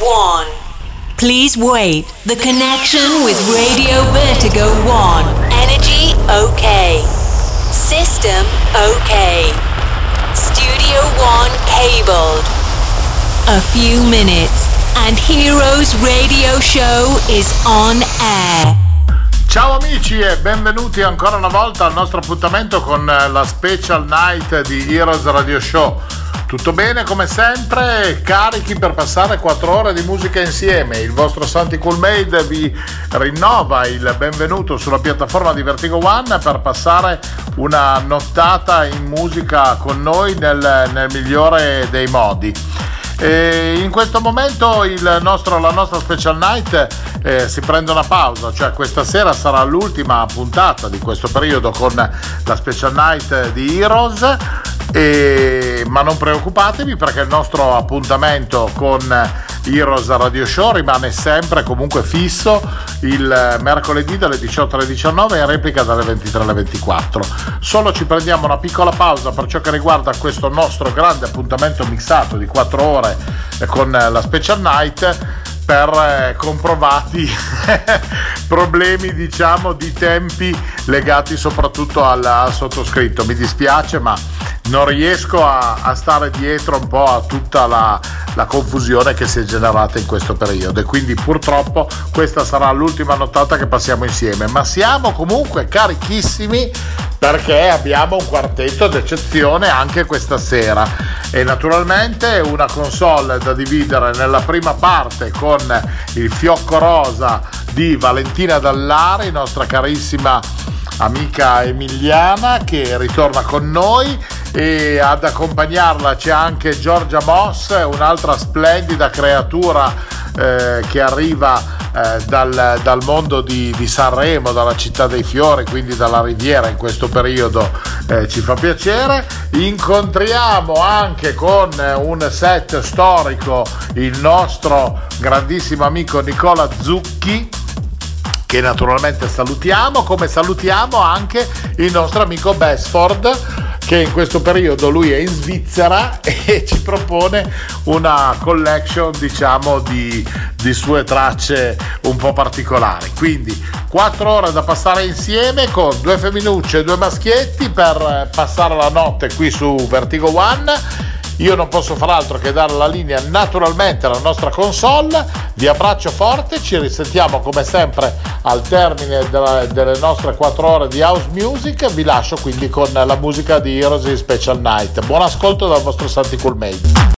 1. Please wait. The connection with Radio Vertigo 1. Energy okay. System okay. Studio 1 cabled. A few minutes and Heroes Radio Show is on air. Ciao amici e benvenuti ancora una volta al nostro appuntamento con eh, la Special Night di Heroes Radio Show. Tutto bene come sempre, carichi per passare 4 ore di musica insieme. Il vostro Santi Cool Made vi rinnova il benvenuto sulla piattaforma di Vertigo One per passare una nottata in musica con noi nel, nel migliore dei modi. E in questo momento nostro, la nostra special night eh, si prende una pausa, cioè questa sera sarà l'ultima puntata di questo periodo con la special night di Heroes e, ma non preoccupatevi perché il nostro appuntamento con Heroes Radio Show rimane sempre comunque fisso il mercoledì dalle 18 alle 19 e replica dalle 23 alle 24. Solo ci prendiamo una piccola pausa per ciò che riguarda questo nostro grande appuntamento mixato di 4 ore con la Special Night per eh, comprovati problemi diciamo di tempi legati soprattutto al, sottoscritto. Mi dispiace ma non riesco a, a stare dietro un po' a tutta la, la, confusione che si è generata in questo periodo. E quindi purtroppo questa sarà l'ultima nottata che passiamo insieme. Ma siamo comunque carichissimi perché abbiamo un quartetto d'eccezione anche questa sera. E naturalmente una console da dividere nella prima parte con il fiocco rosa di Valentina Dallari, nostra carissima amica emiliana che ritorna con noi e ad accompagnarla c'è anche Giorgia Moss, un'altra splendida creatura eh, che arriva eh, dal, dal, mondo di, di, Sanremo, dalla città dei fiori, quindi dalla riviera in questo periodo eh, ci fa piacere. Incontriamo anche con un set storico il nostro grandissimo amico Nicola Zucchi che naturalmente salutiamo, come salutiamo anche il nostro amico Besford che in questo periodo lui è in Svizzera e ci propone una collection diciamo di, di sue tracce un po' particolari. Quindi quattro ore da passare insieme con due femminucce e due maschietti per passare la notte qui su Vertigo One io non posso far altro che dare la linea naturalmente alla nostra console. Vi abbraccio forte, ci risentiamo come sempre al termine della, delle nostre 4 ore di house music. Vi lascio quindi con la musica di Heroes Special Night. Buon ascolto dal vostro Santi Coolmade.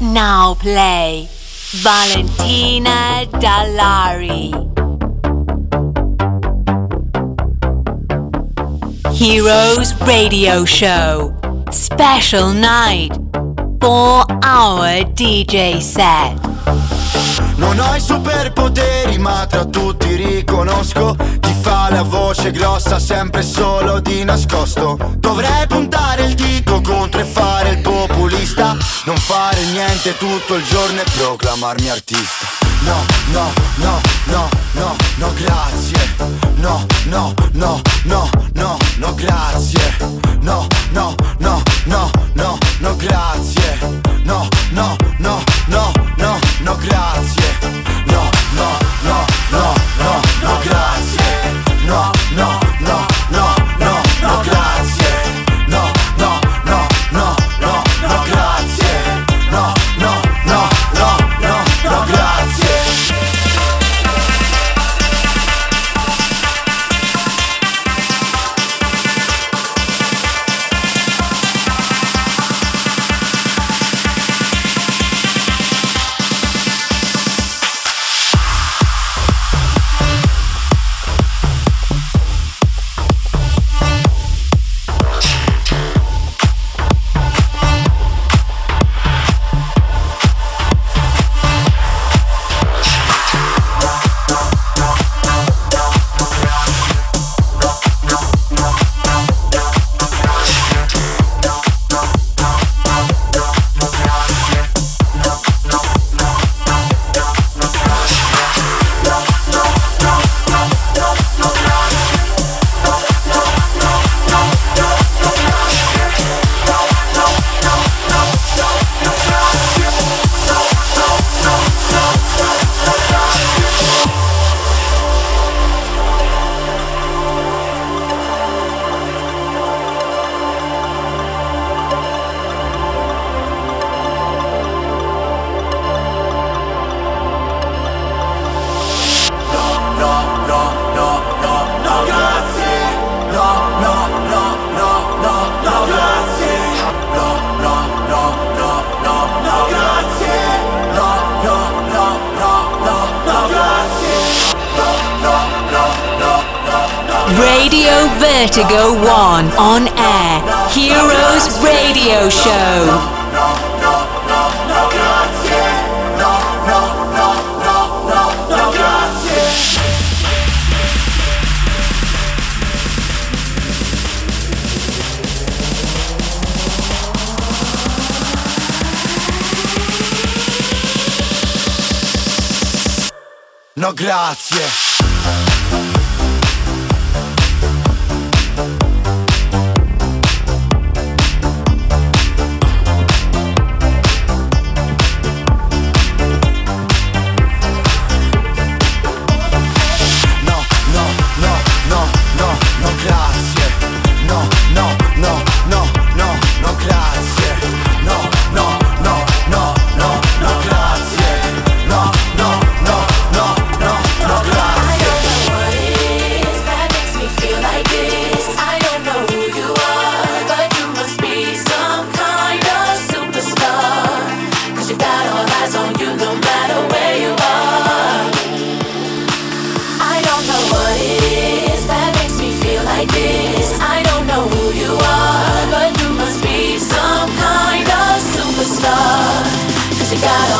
Now play Valentina Dallari. Heroes Radio Show. Special night. Four hour DJ set. Non ho i superpoteri ma tra tutti riconosco Chi fa la voce grossa sempre solo di nascosto Dovrei puntare il dito contro e fare il populista Non fare niente tutto il giorno e proclamarmi artista No, no, no, no, no, no, grazie No, no, no, no, no, no, grazie No, no, no, no, no, no, grazie No, no, no, no, no, no, grazie No, no, no, no, no, no, grazie Show.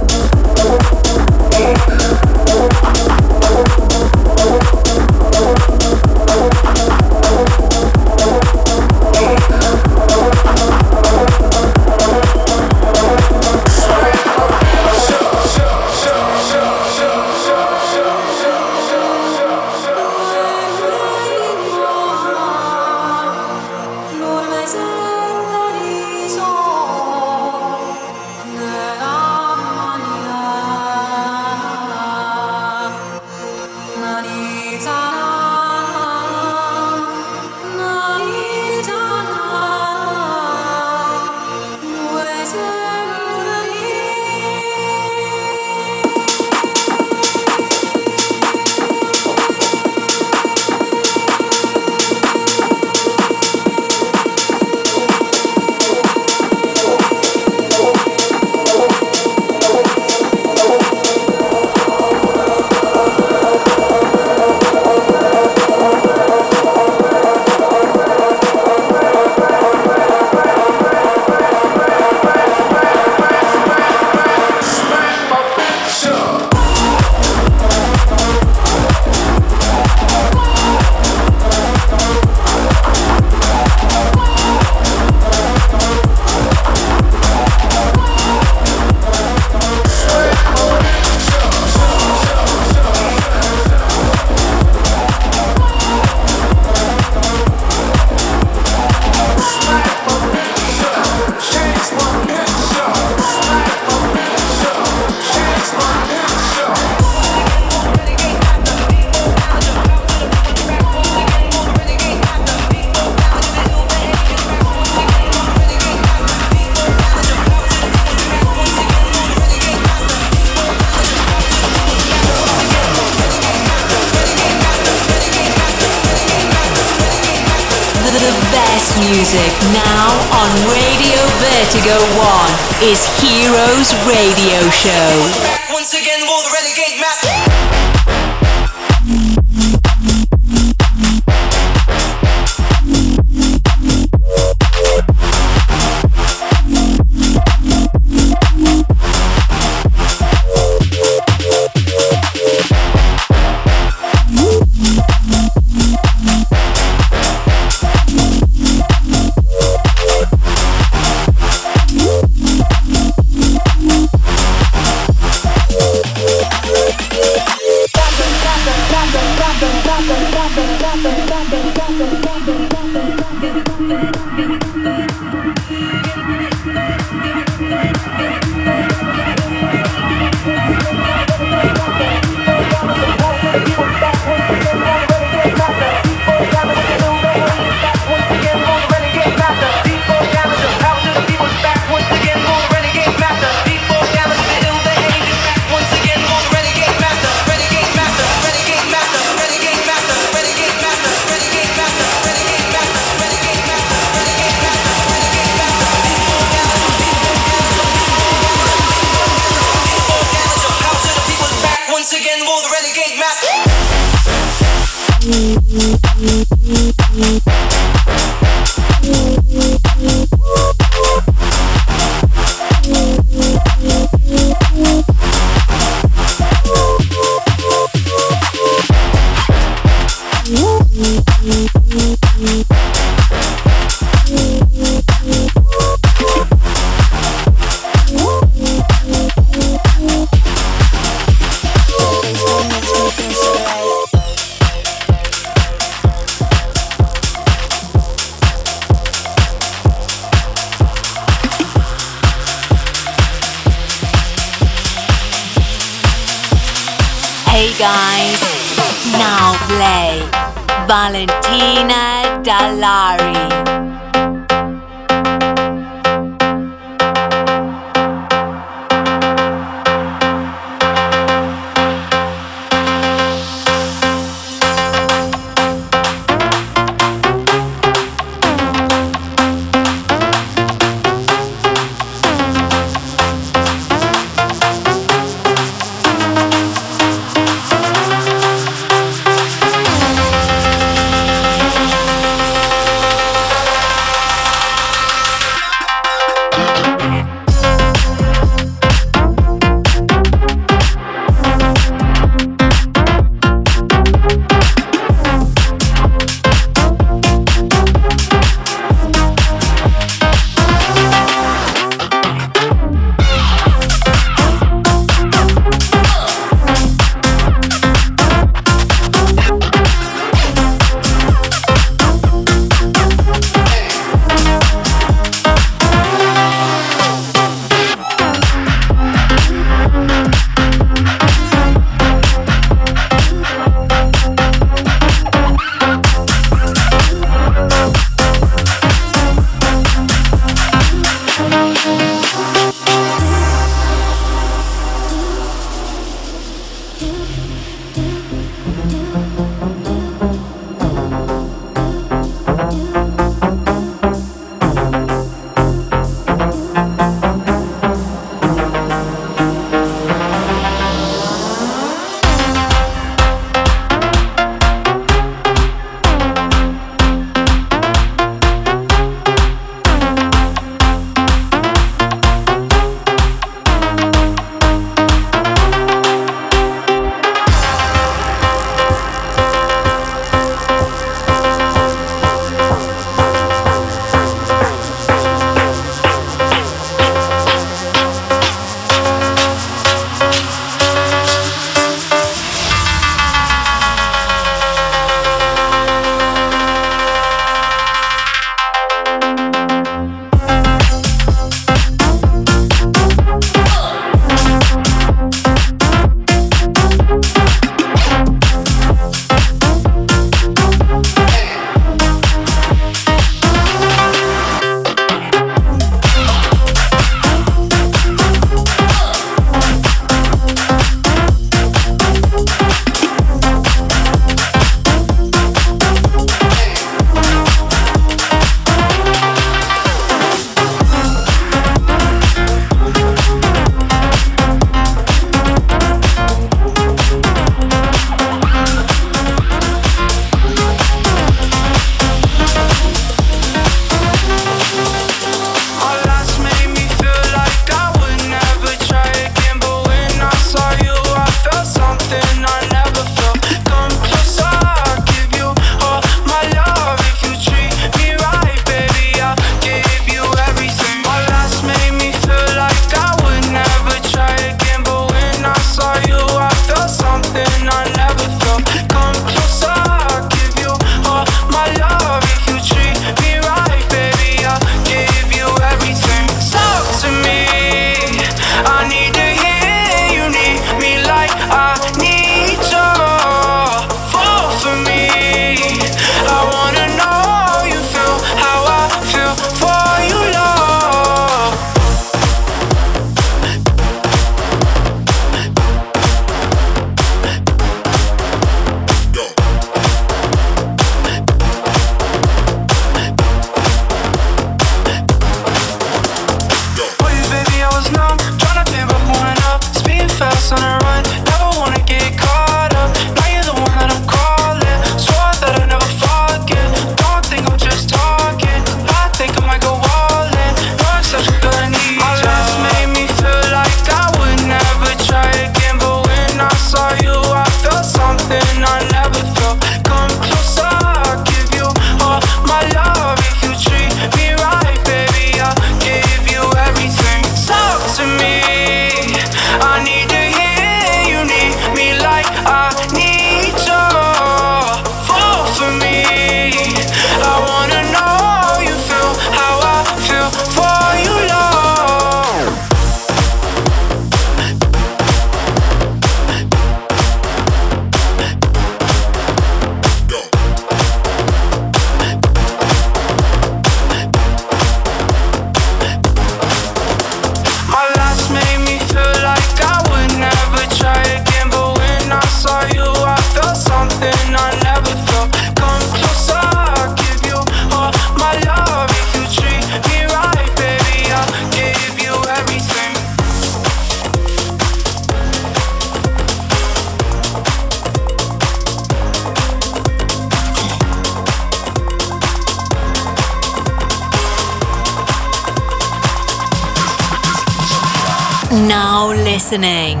listening.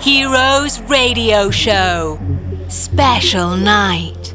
Heroes Radio Show. Special night.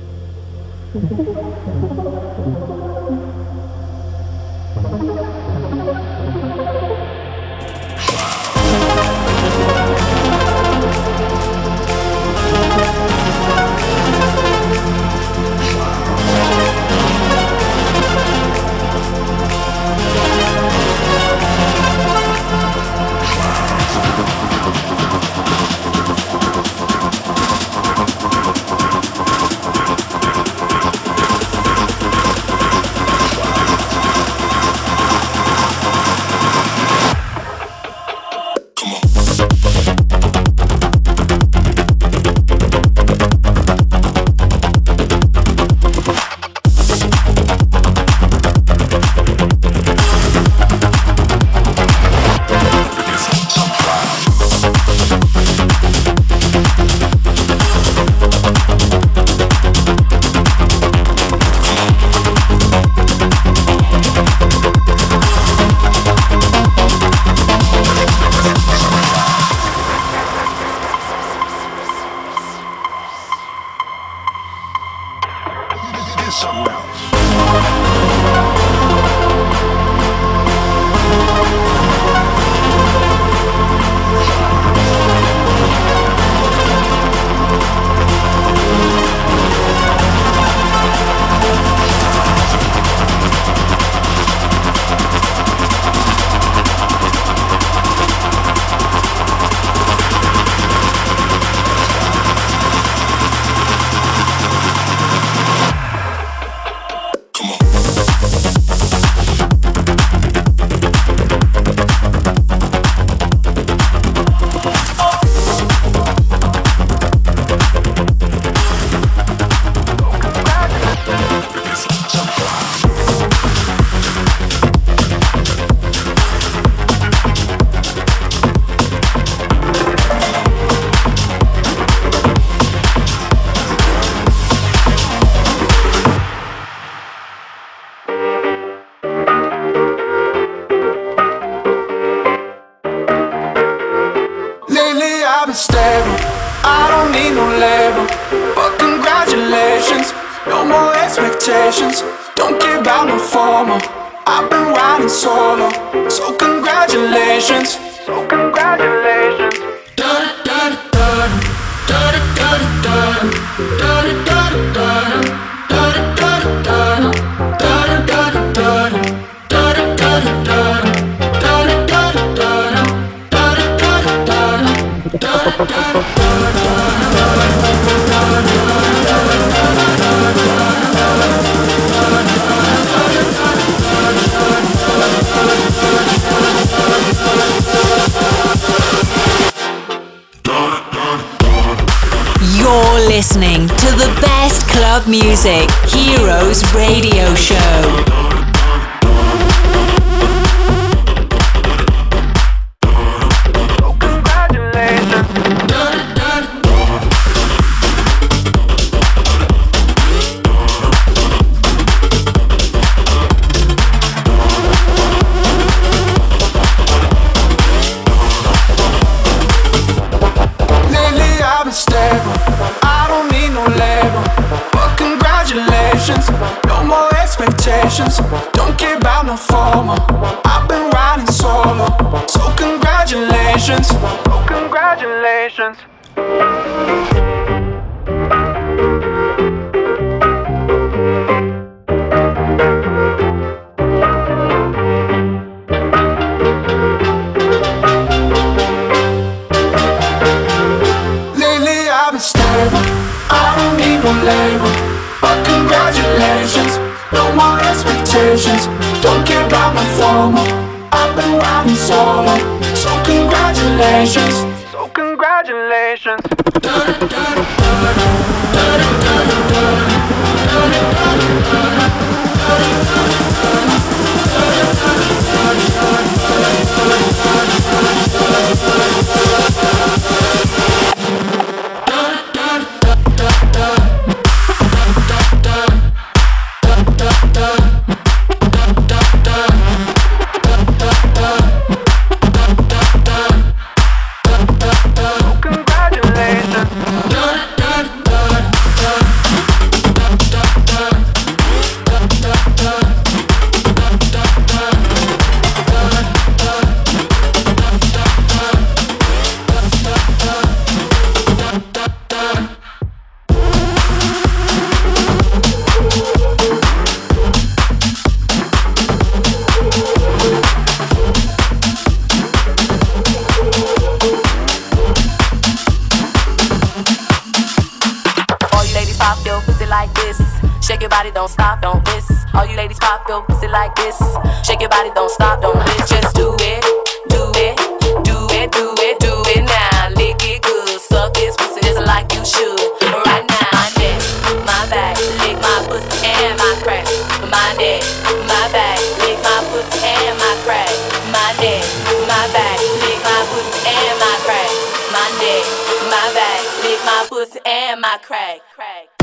pussy and my crack. crack.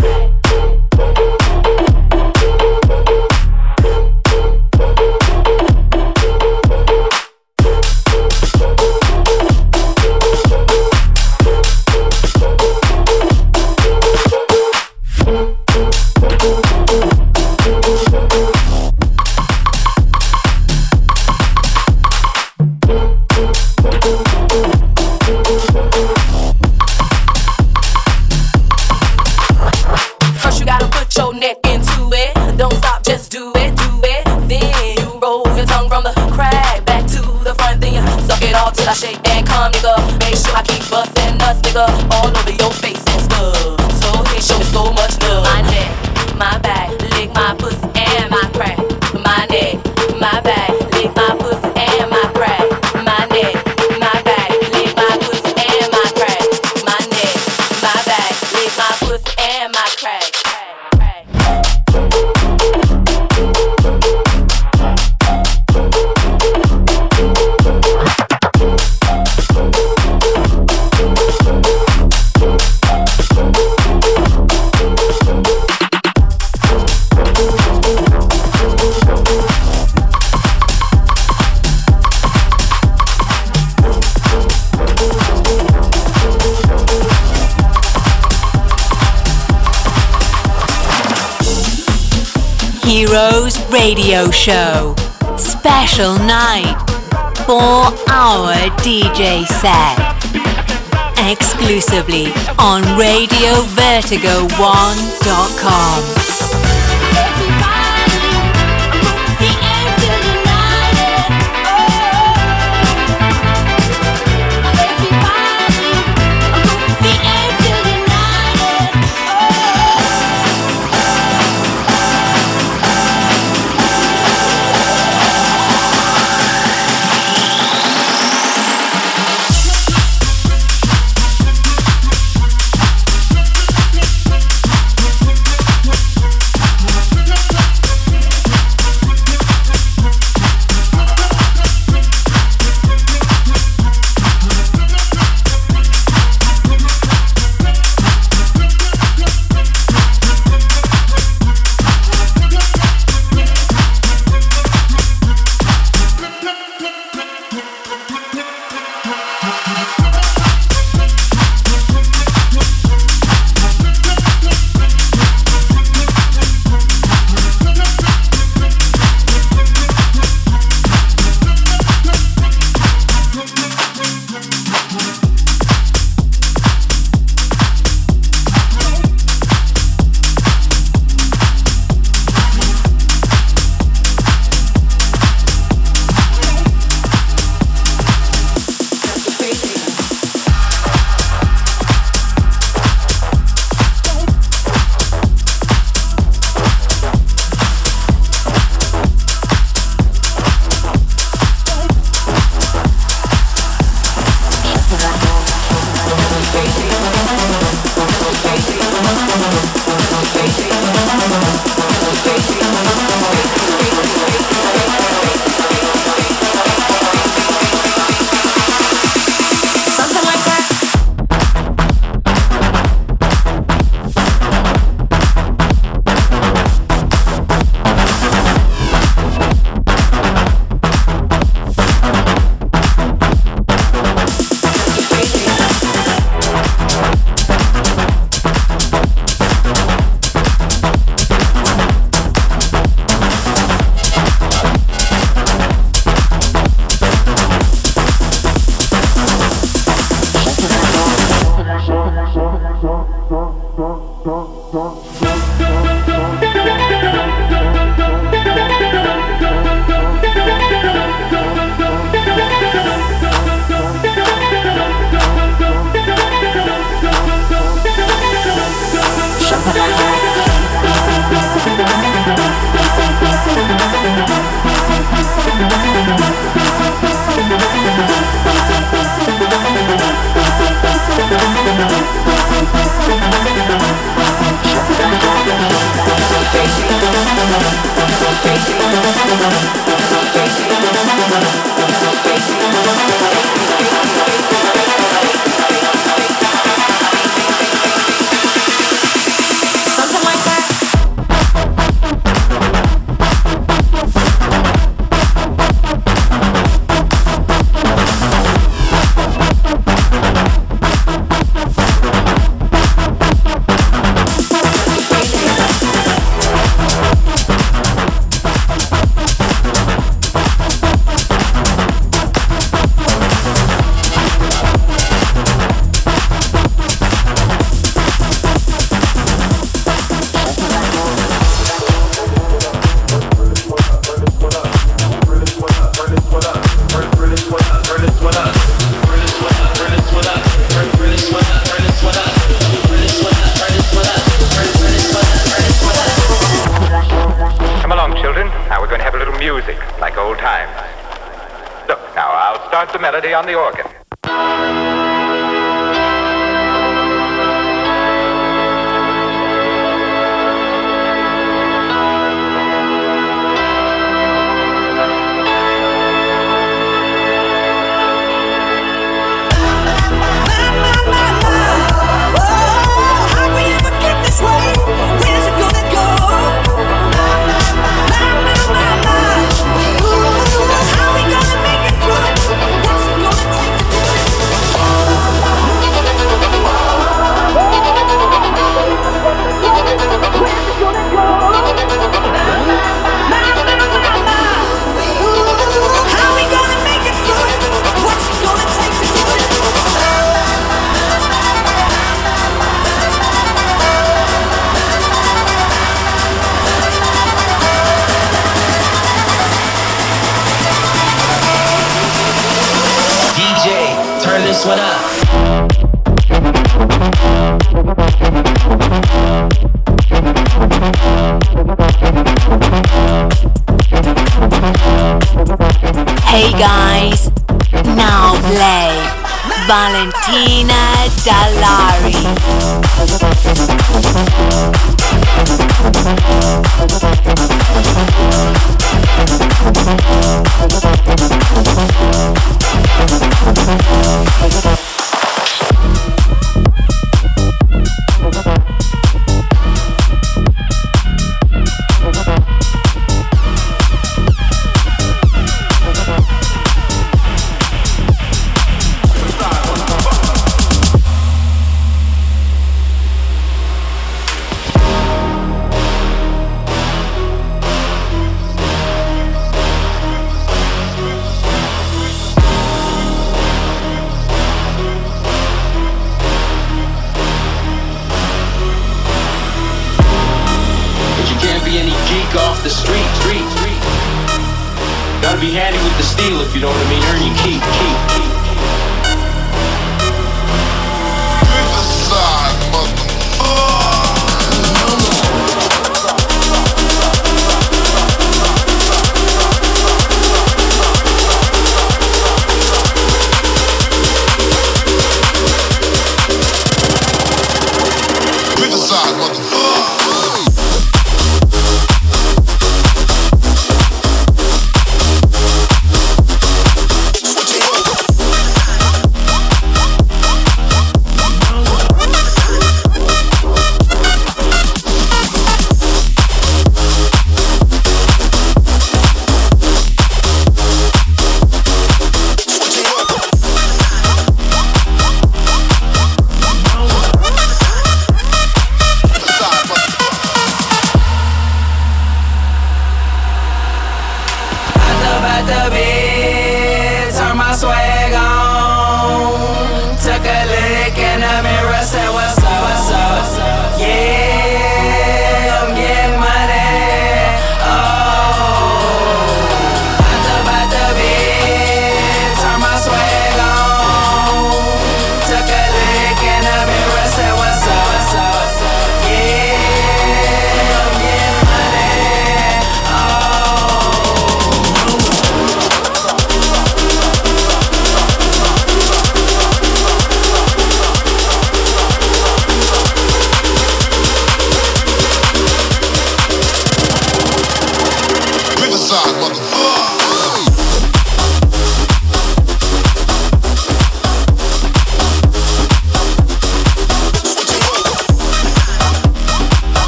radio show. Special night. for our DJ set. Exclusively on RadioVertigo1.com.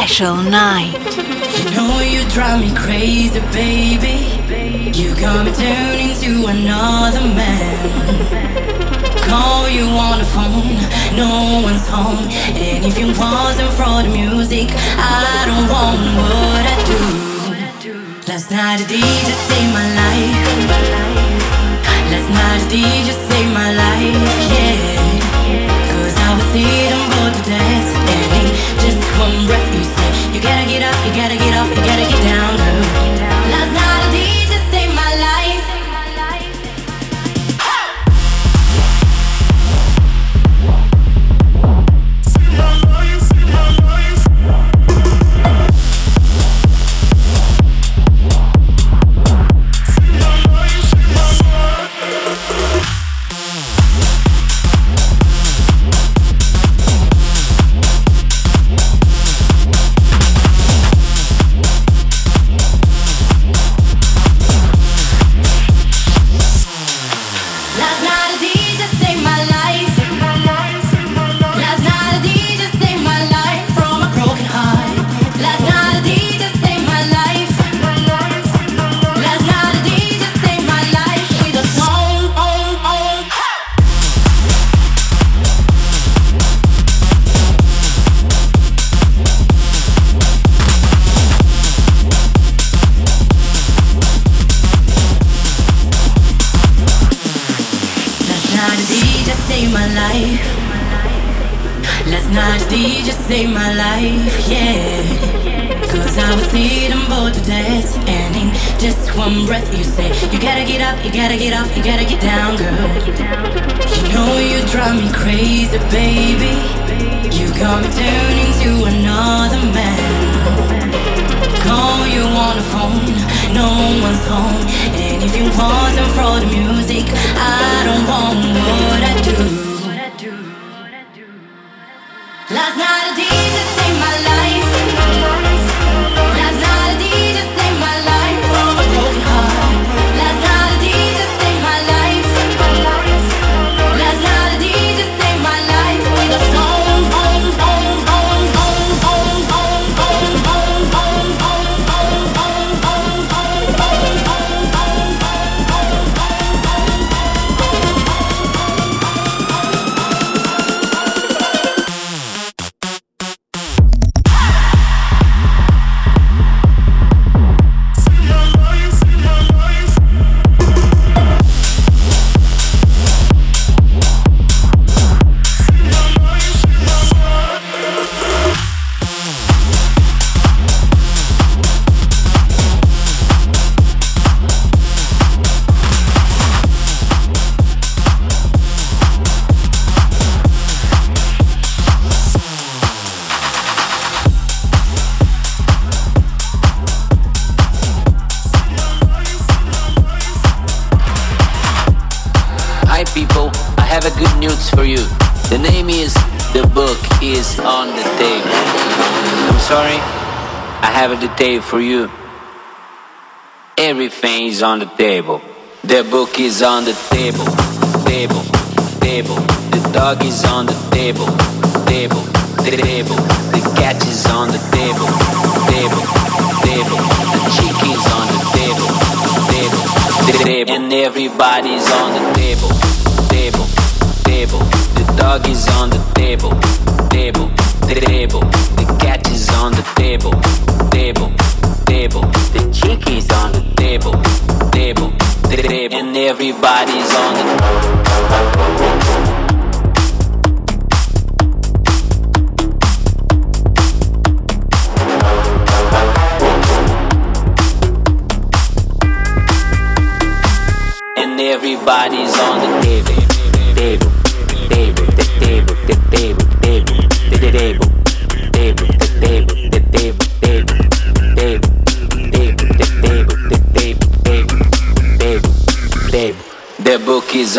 special night. You know you drive me crazy, baby. You got me turning to another man. Call you on the phone, no one's home. And if you wasn't for the music, I don't want what I do. Last night the DJ saved my life. Last night the DJ saved my life, yeah. Cause I was eating bored to death, and it just one breath you say. You gotta get up, you gotta get off, you gotta get down, girl. Last night. for you. Everything is on the table. The book is on the table, table, table. The dog is on the table, table, table. The cat is on the table, table, table. The chick is on the table, table, table. And everybody's on the table, table, table. The dog is on everybody's on the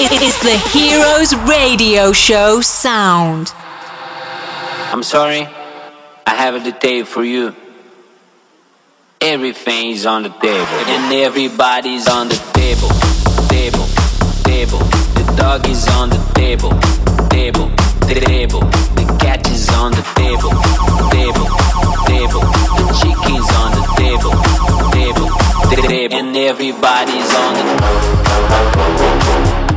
It is the Heroes Radio Show sound. I'm sorry, I have a detail for you. Everything's on the table, and everybody's on the table, table, table. The dog is on the table, table, table. The cat is on the table, table, table. The chicken's is on the table, table, table. And everybody's on the table.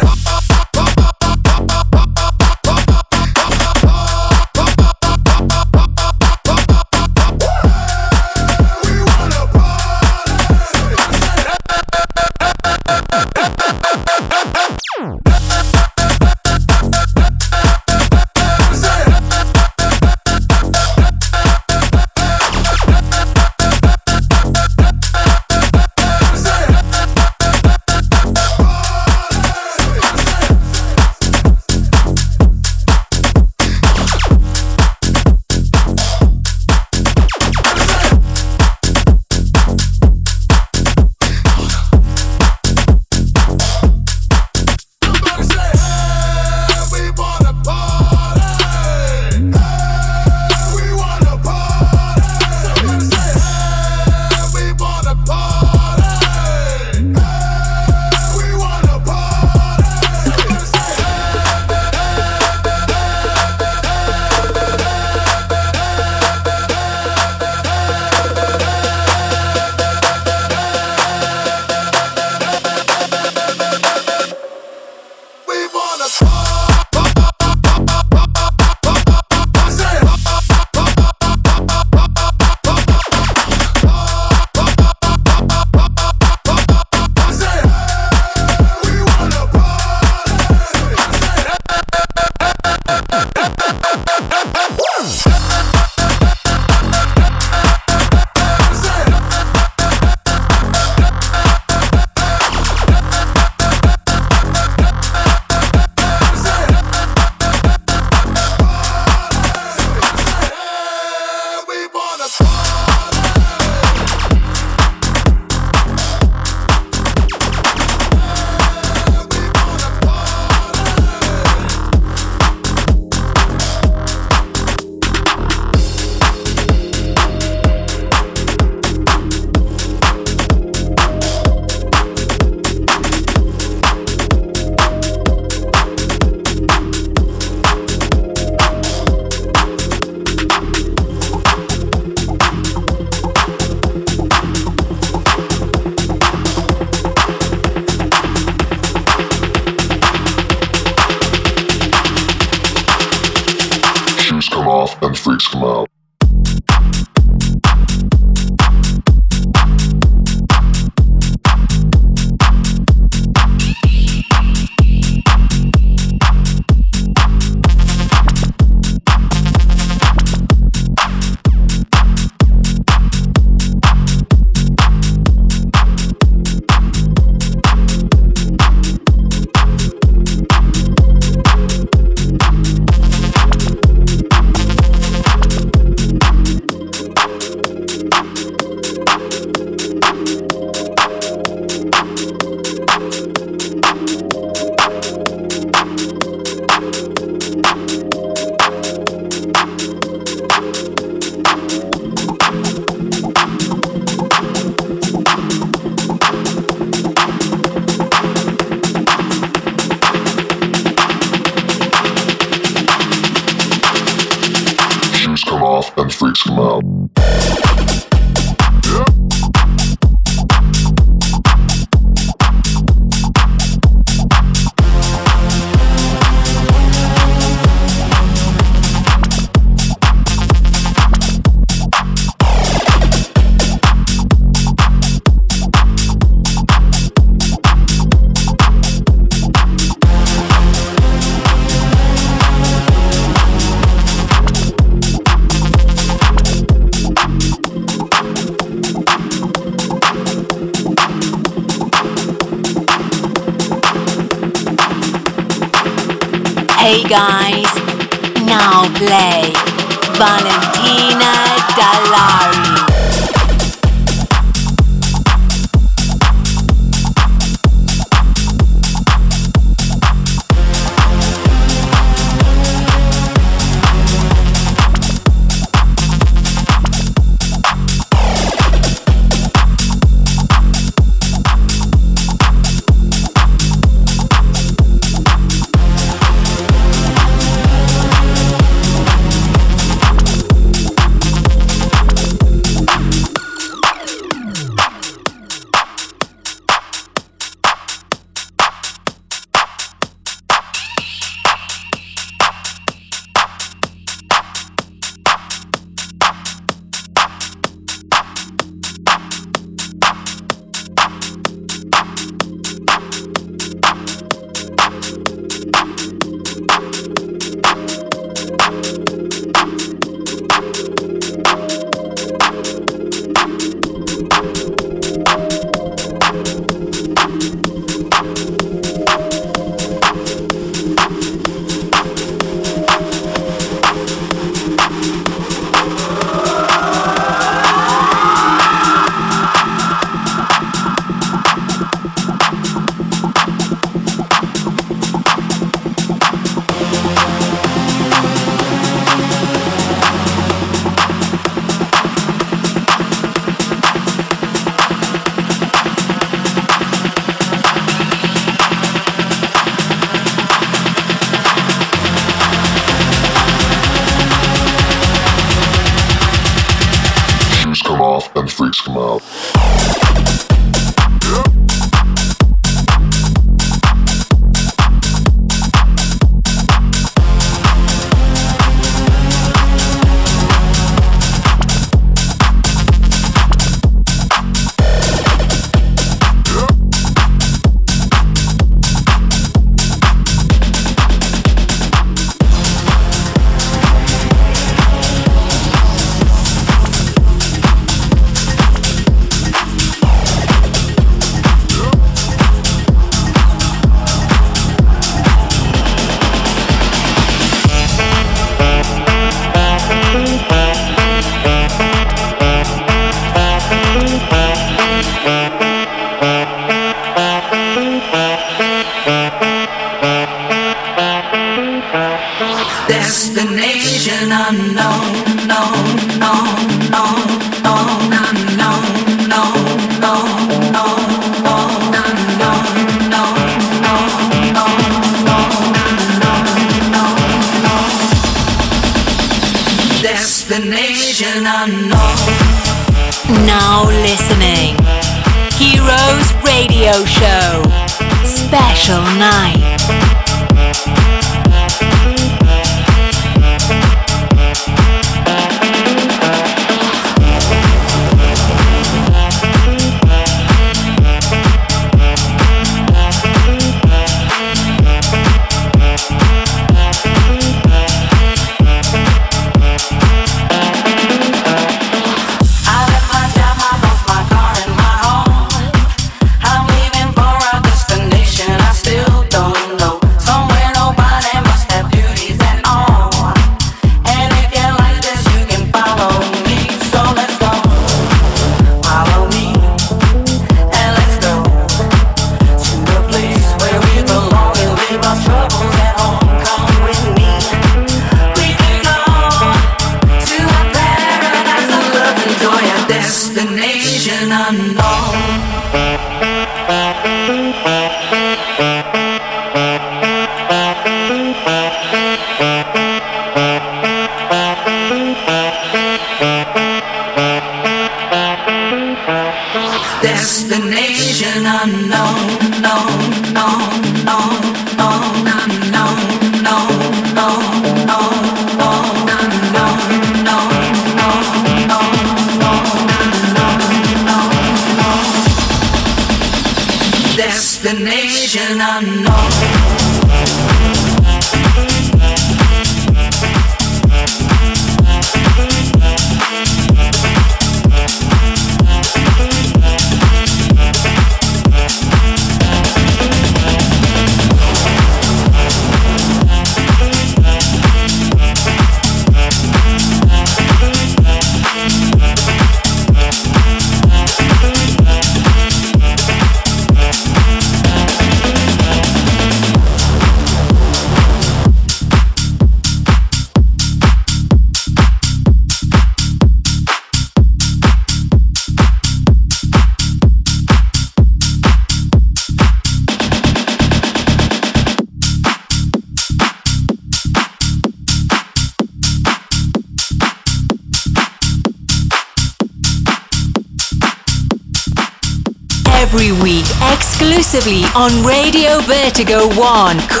Vertigo 1.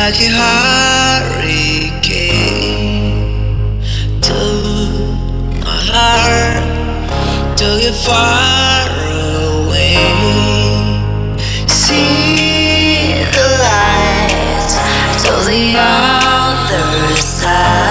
like a hurricane to my heart, to get far away. See the light to the other side.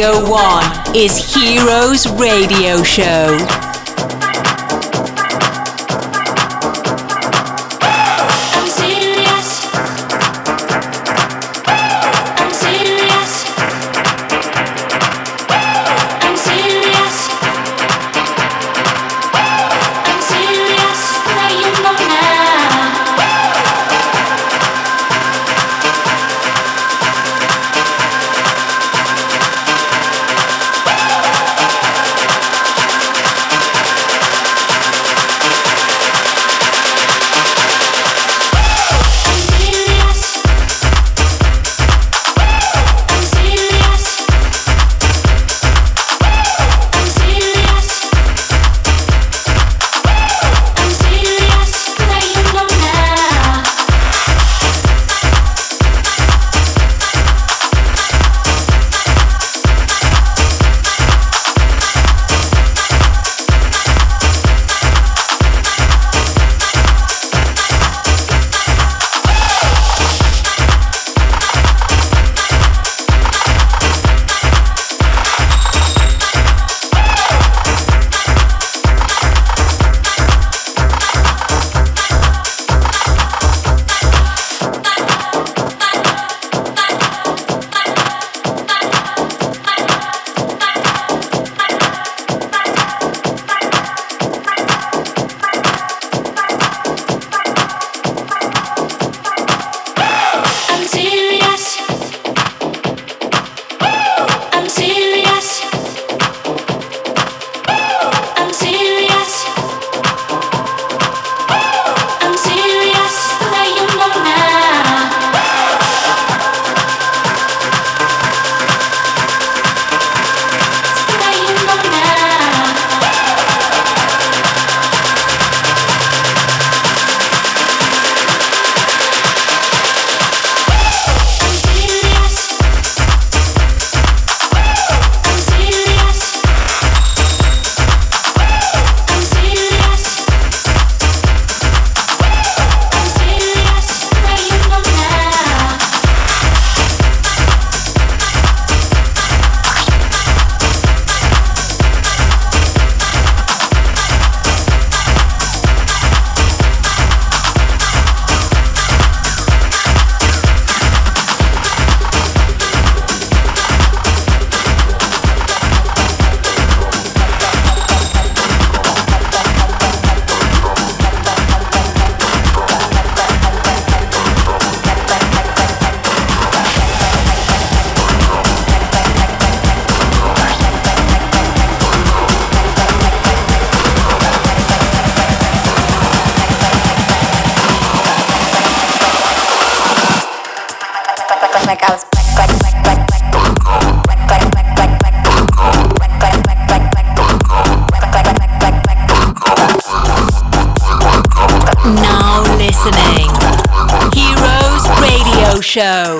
Vertigo 1 is Heroes Radio Show. Show.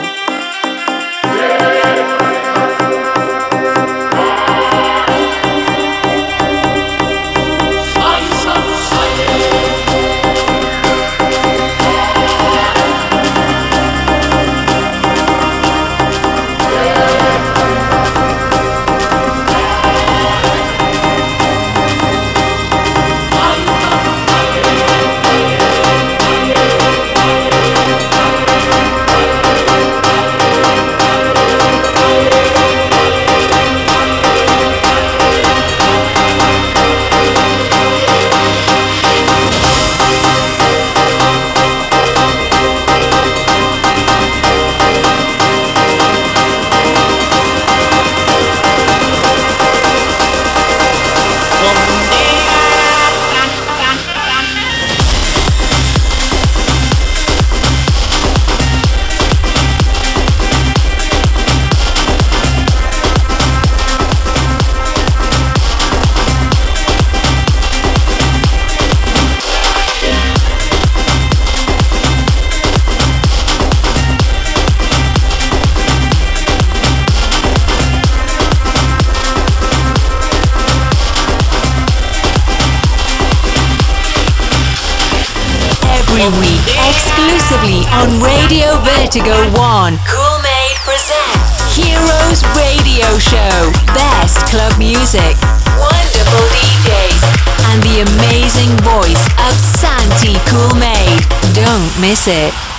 Don't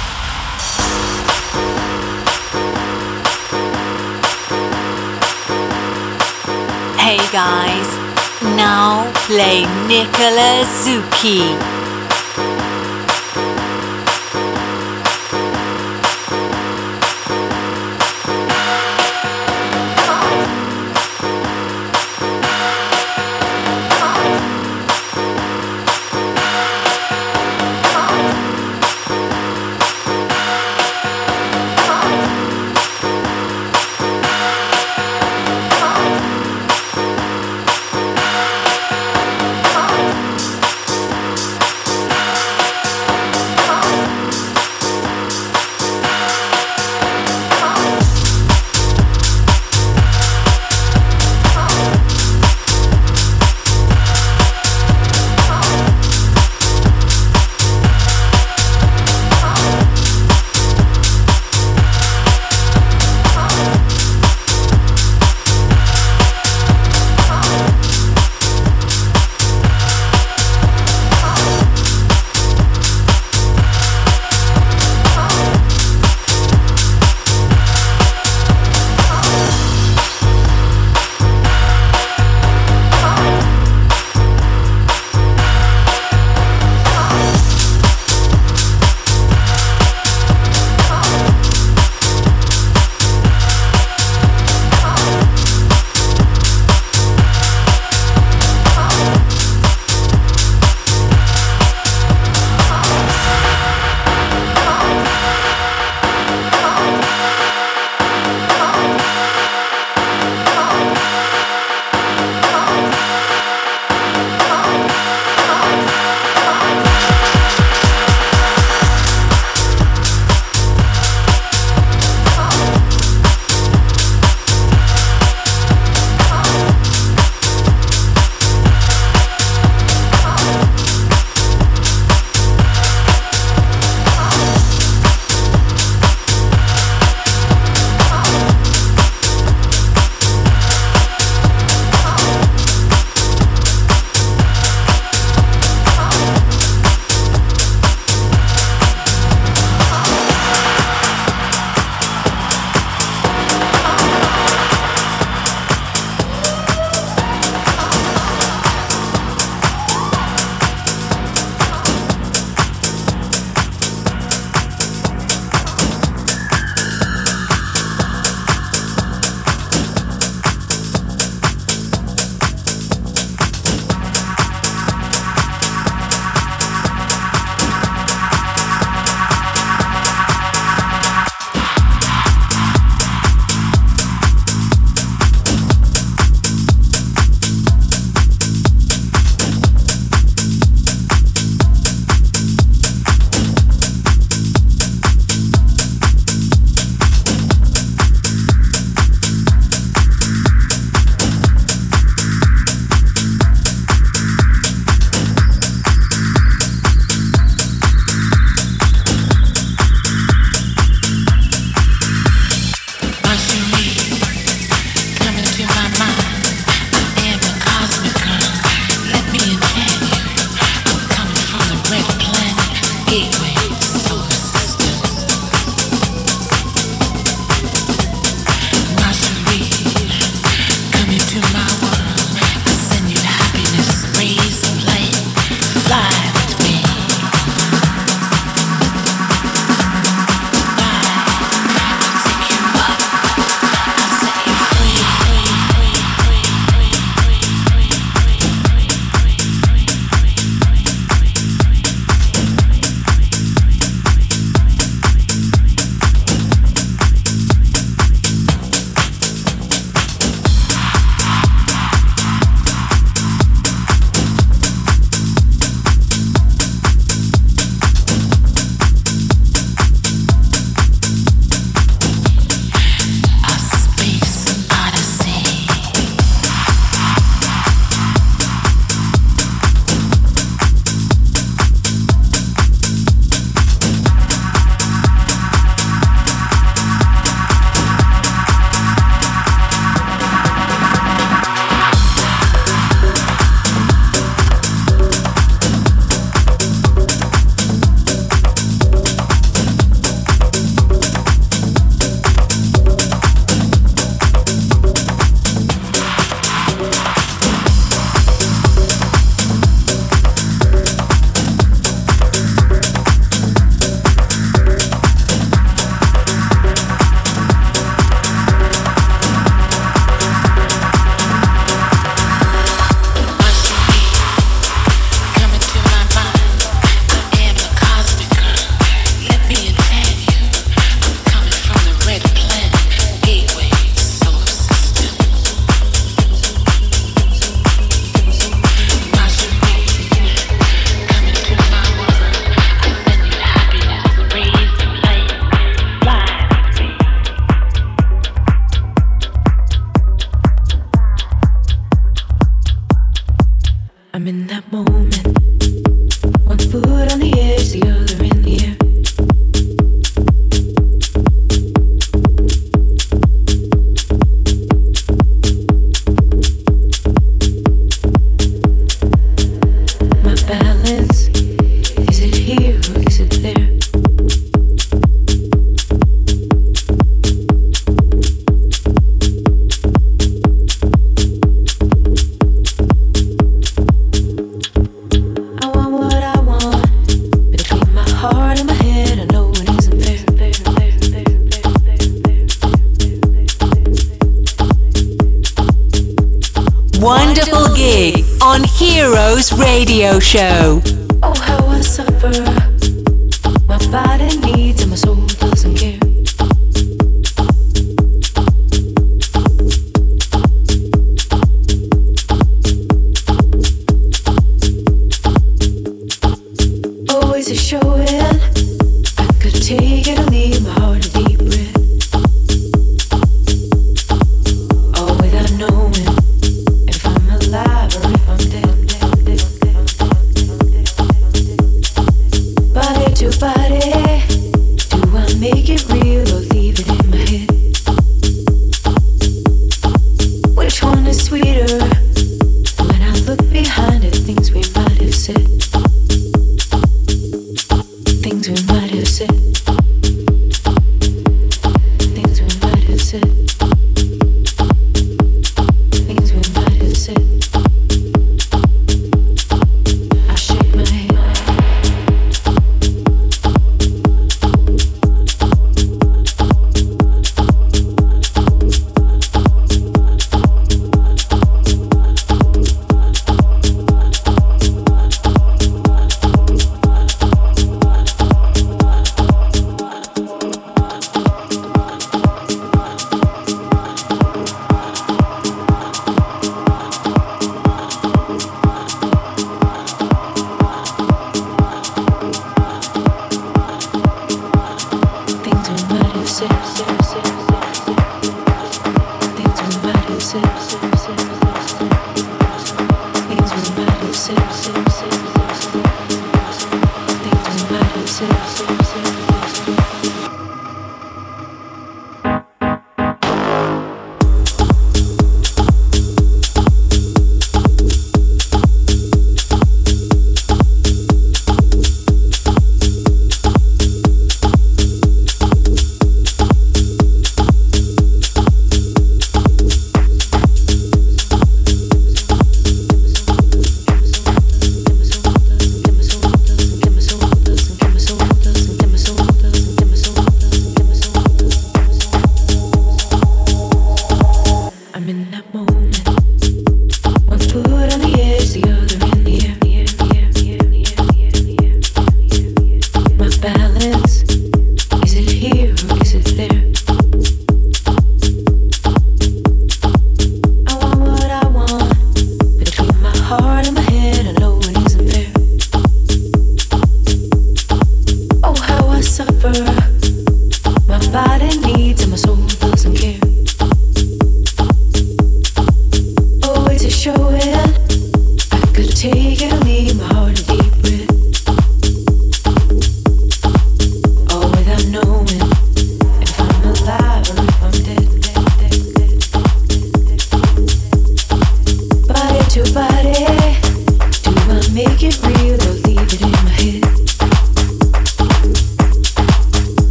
Show.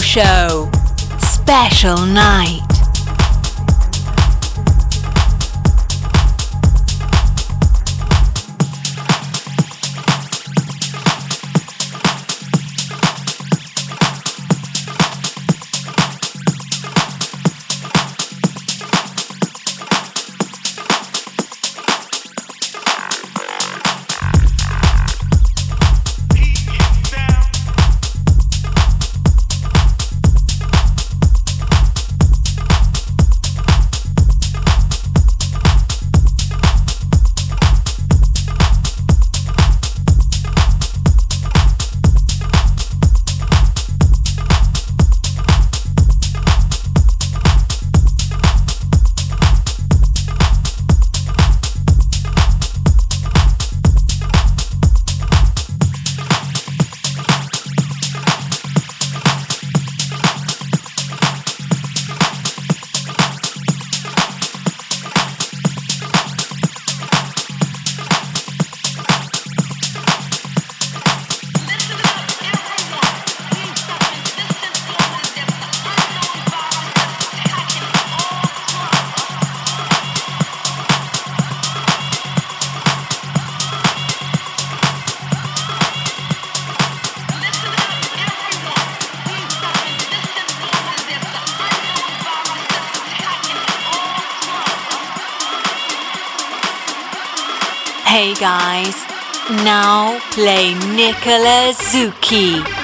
Show. Special night. Nicola Zucchi.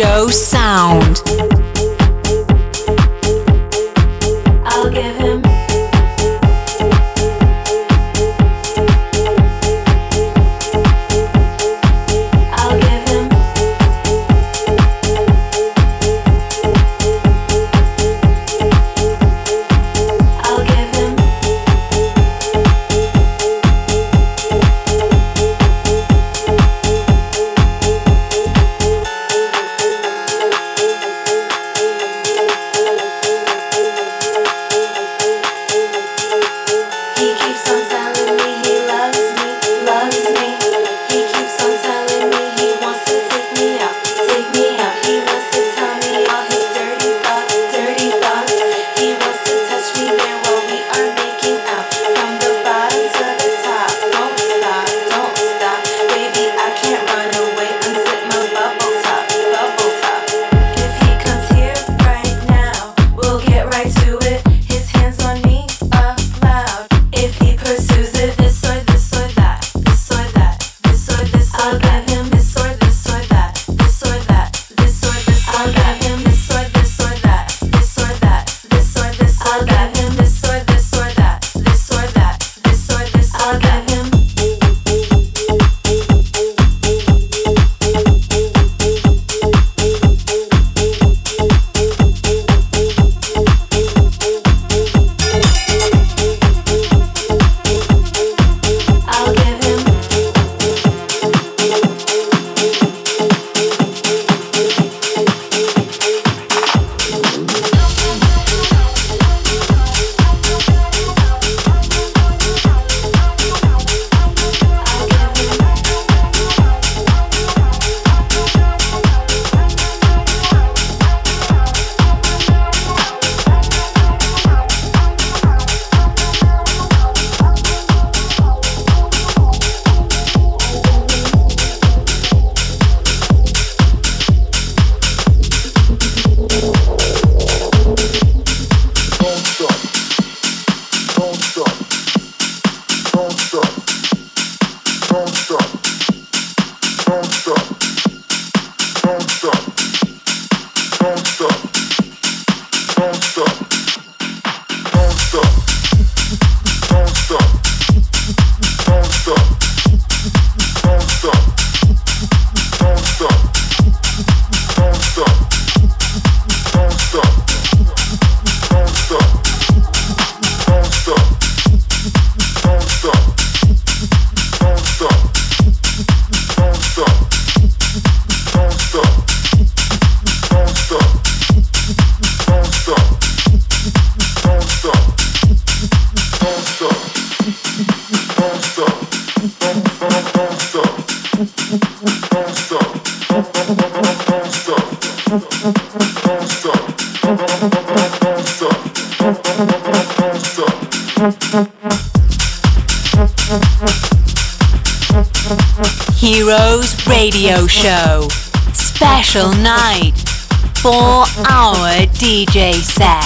Show Show. Special night. Four hour DJ set.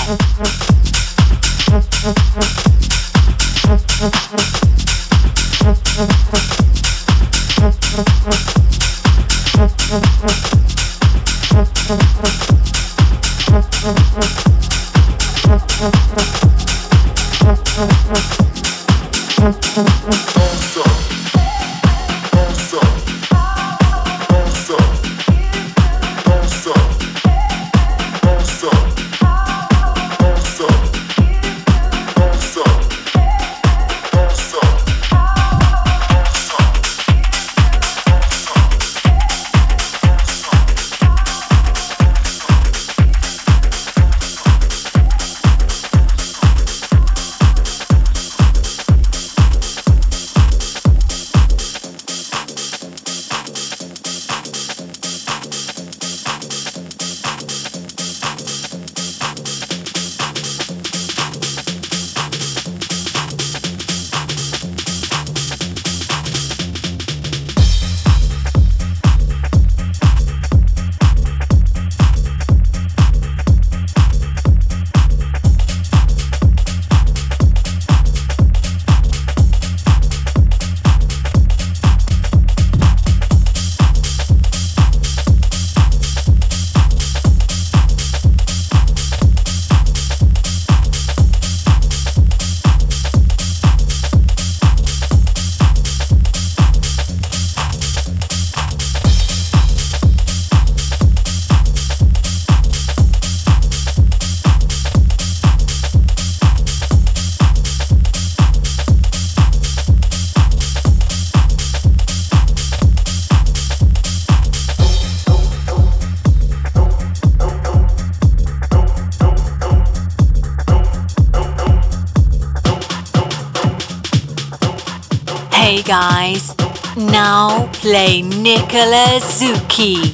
Nicola Zucchi.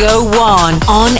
Vertigo One on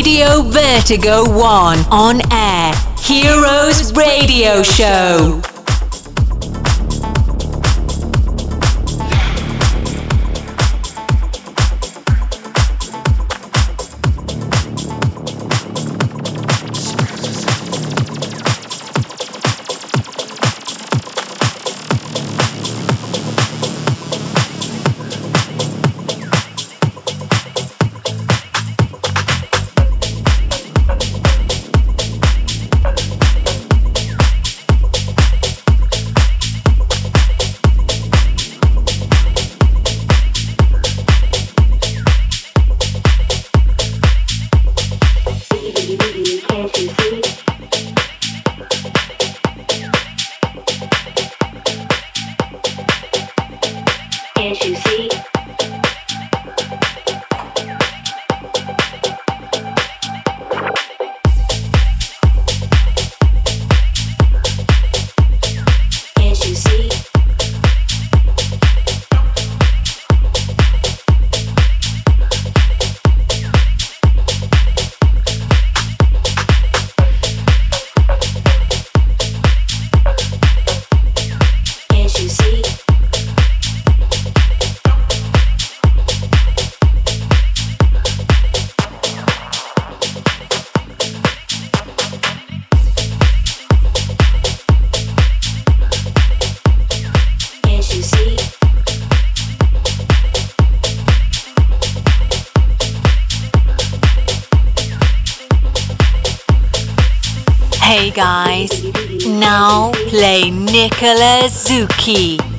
Radio Vertigo 1 on air. Heroes Radio Show. Nicola Zucchi.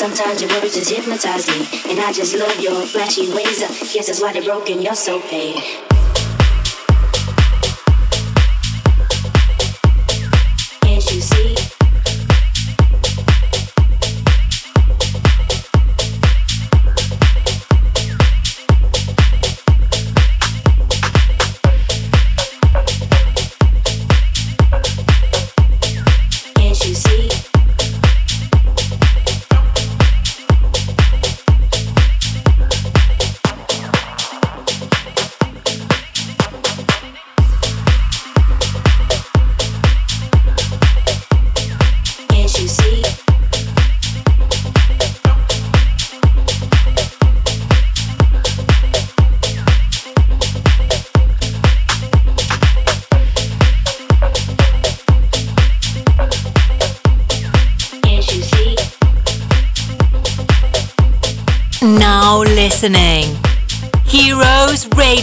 Sometimes your words just hypnotize me. And I just love your flashy ways. Guess that's why they're broken, you're so paid.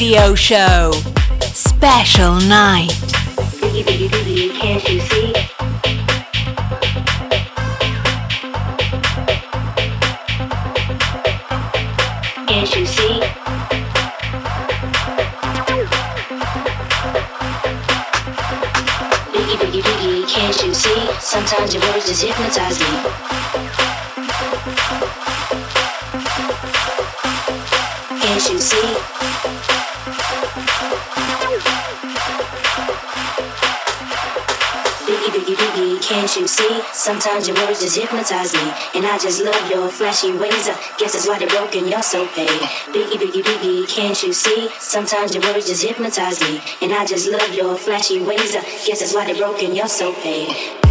Radio Show. Special night. Can't you see? Can't you see? Biggie, biggie, biggie, can't you see? Sometimes your words just hypnotize me. Can't you see? Can't you see? Sometimes your words just hypnotize me. And I just love your flashy ways. I guess that's why they're broken, you're so paid. Biggie, biggie, biggie, can't you see? Sometimes your words just hypnotize me. And I just love your flashy ways. I guess that's why they're broken, you're so paid.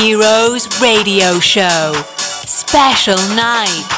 Heroes Radio Show. Special night.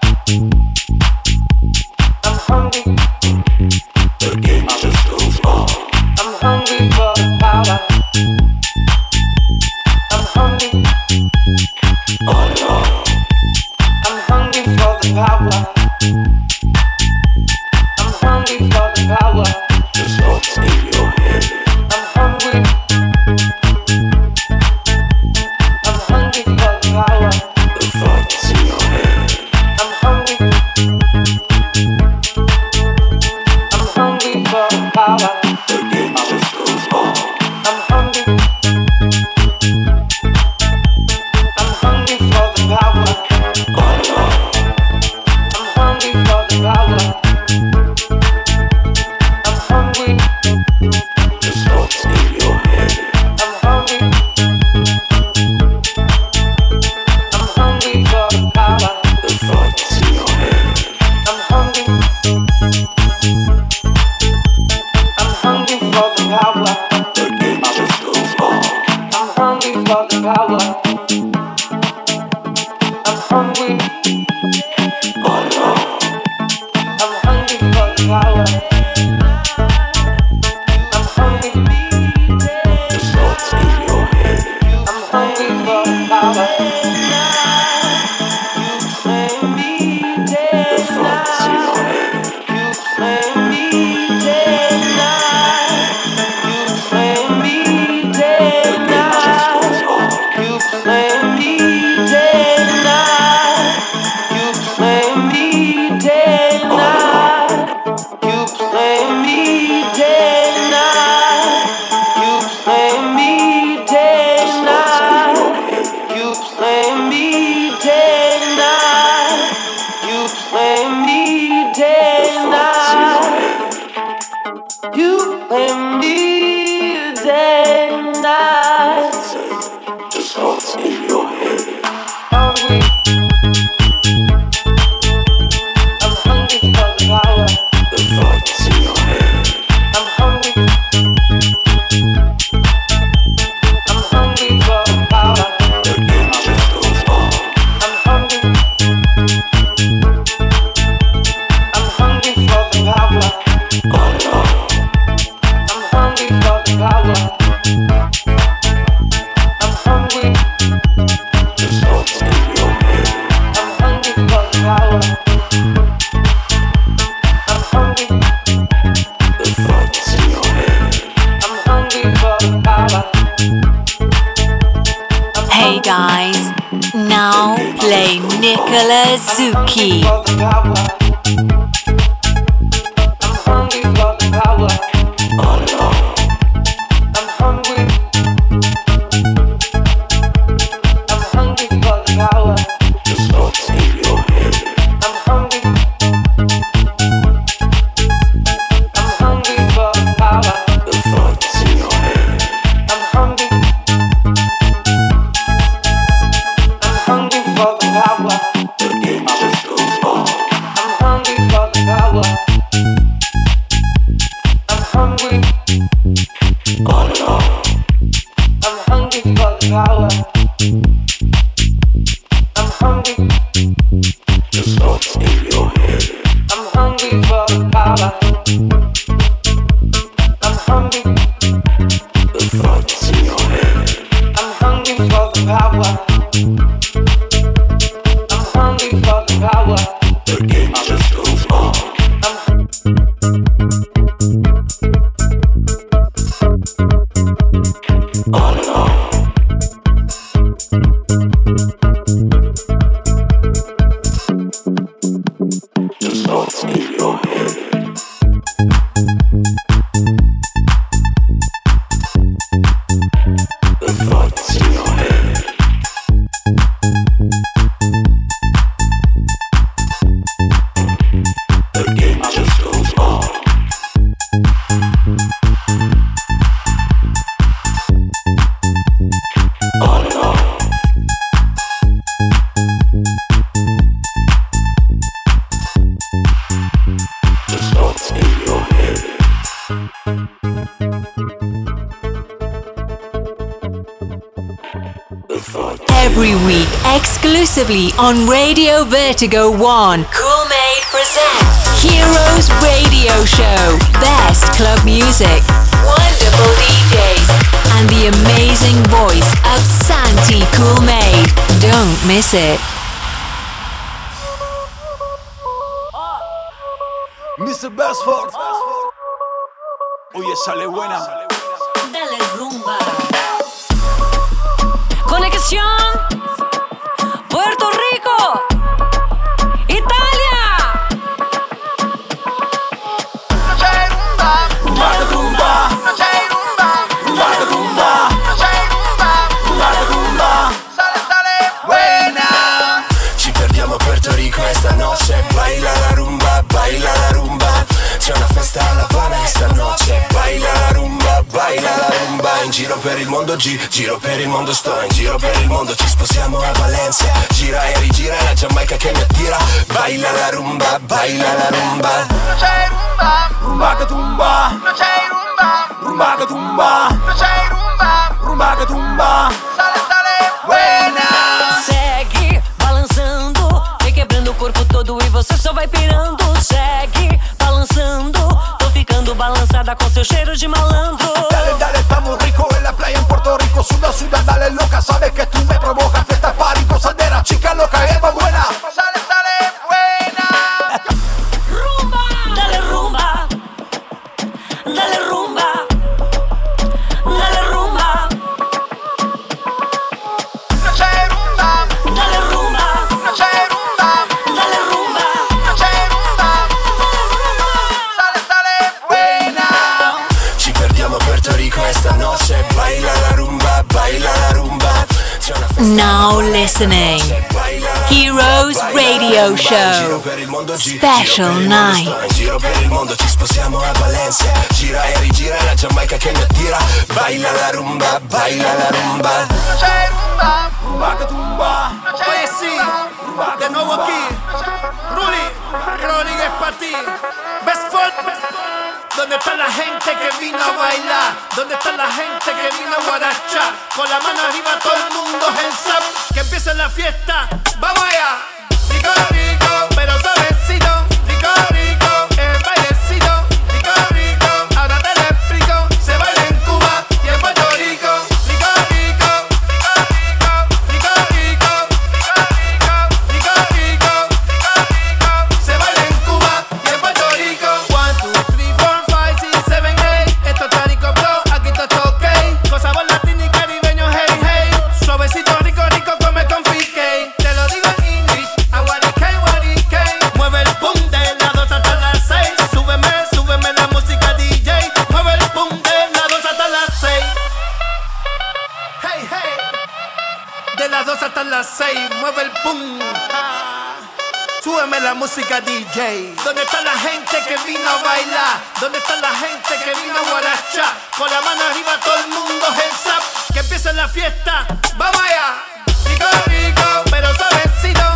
on Radio Vertigo 1. Cool Made presents Heroes Radio Show. Best club music, wonderful DJs, and the amazing voice of Santy Cool Made. Don't miss it. Mr. Besford. Oggi giro per il mondo, sto in giro per il mondo Ci sposiamo a Valencia. Gira e rigira la Giamaica che mi attira. Baila la rumba, baila mondo Special night. giro per il mondo ci sposiamo a Valencia. Gira e rigira la Giamaica che mi attira. Baila la rumba, baila la rumba. Non c'è rumba, rumba tumba. Non c'è eh sì, rumba. De nuovo qui Ruli, Crónica es para Best foot, best foot. ¿Dónde está la gente que vino a bailar? ¿Dónde está la gente que vino a guarachar? Con la mano arriba todo el mundo en zap. Que empiece la fiesta. ¡Vamos allá! ¡Nicolari! Súbeme la música DJ. ¿Dónde está la gente que vino a bailar? ¿Dónde está la gente que vino a guarachar? Con la mano arriba todo el mundo hands up. Que empiece la fiesta. Vamos allá. Rico, rico, pero suavecito.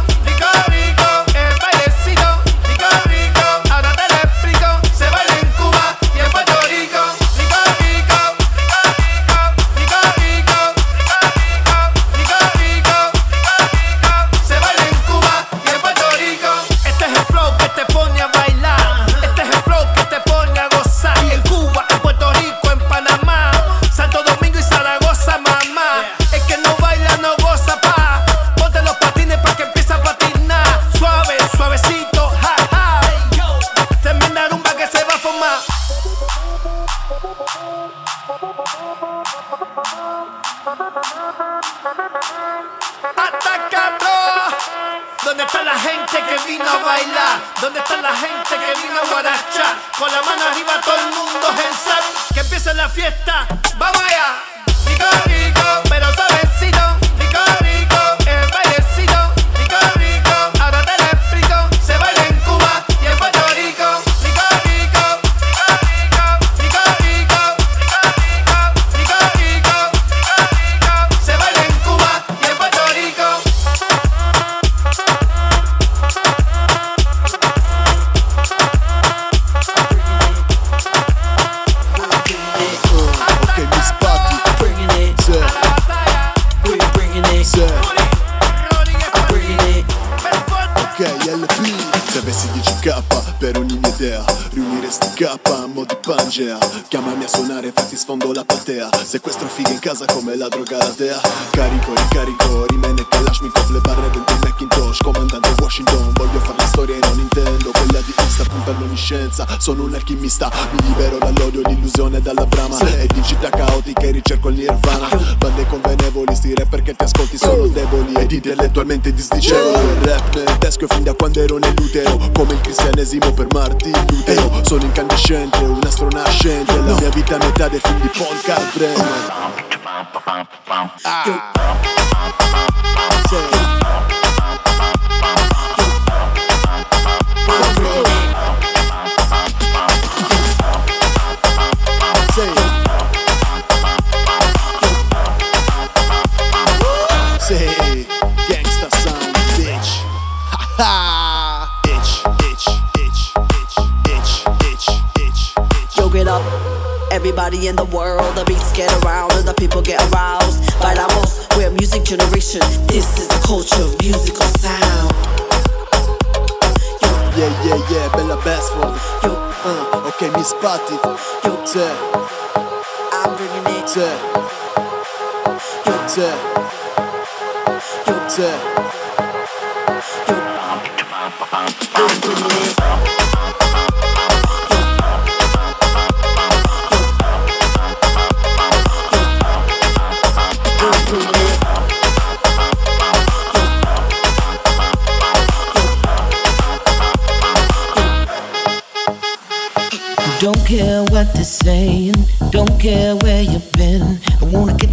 Fighe in casa come la droga la dea. Carico, ricarico, rimane Kalashnikov Le barre dentro il Macintosh. Comandante Washington Voglio fare la storia e non intendo Quella di Insta, punta all'onniscienza Sono un alchimista Mi libero dall'odio, l'illusione dalla brama. Ed in città caotiche ricerco il nirvana. Bande convenevoli, sti rapper che ti ascolti sono deboli Ed intellettualmente disdicevoli. Il rap nel teschio fin da quando ero nell'utero Come il cristianesimo per Martin Lutero. Sono incandescente, un astro nascente La mia vita è metà dei film di Paul Kalbrenner Say, get around and the people get aroused. Bailamos, we're a music generation. This is the culture, musical sound. Yeah, yeah, yeah, bella bass for Yo, uh, ok, mi spatti. Yo, c'è.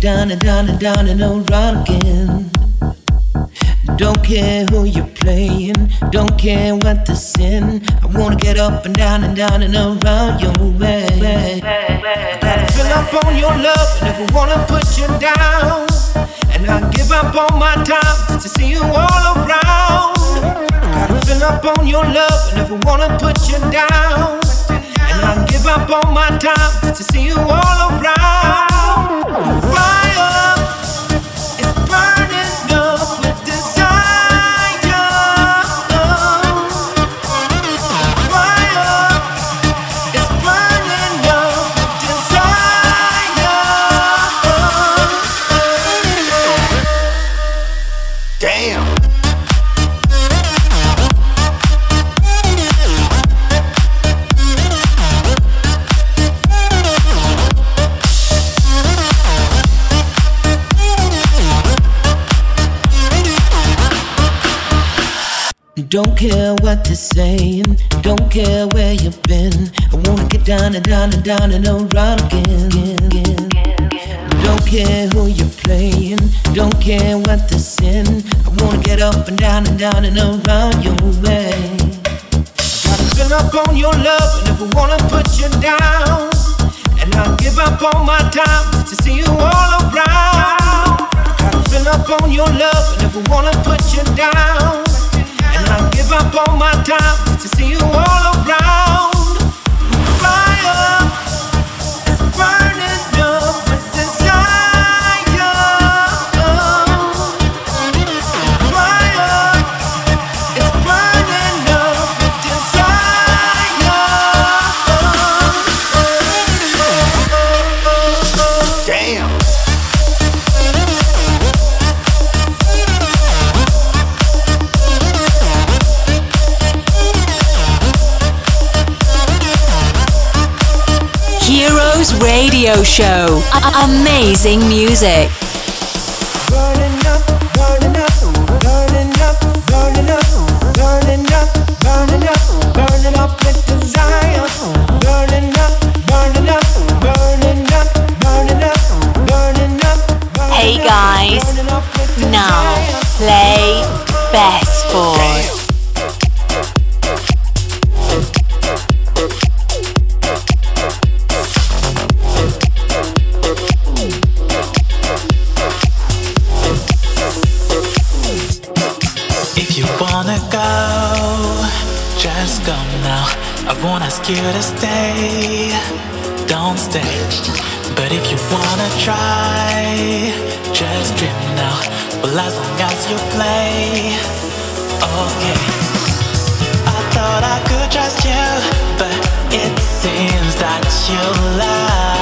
Down and down and down and around again. Don't care who you're playing, don't care what they're saying. I wanna get up and down and down and around your way. Gotta fill up on your love and if wanna put you down. And I give up on my time to see you all around. Gotta fill up on your love and if wanna put you down. And I give up on my time to see you all around. Don't care what they're saying, don't care where you've been. I wanna get down and down and down and around again. again, again. Don't care who you're playing, don't care what they're saying. I wanna get up and down and down and around your way. Gotta fill up on your love, and I wanna put you down, and I'll give up on my time to see you all around. Gotta fill up on your love, and I wanna put you down. Up on my time to see you all up, burning up, burning up. Hey guys, now play Best Boy. Ask you to stay, don't stay. But if you wanna try, just dream now. Well, as long as you play, oh, okay. I thought I could trust you, but it's you lied.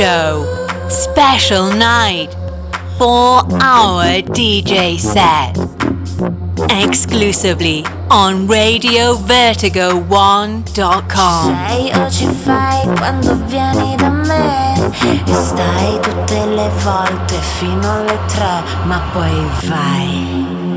show, special night, 4 hour DJ set. Exclusively on RadioVertigo1.com. Stai tutte le volte fino alle tre, ma poi vai.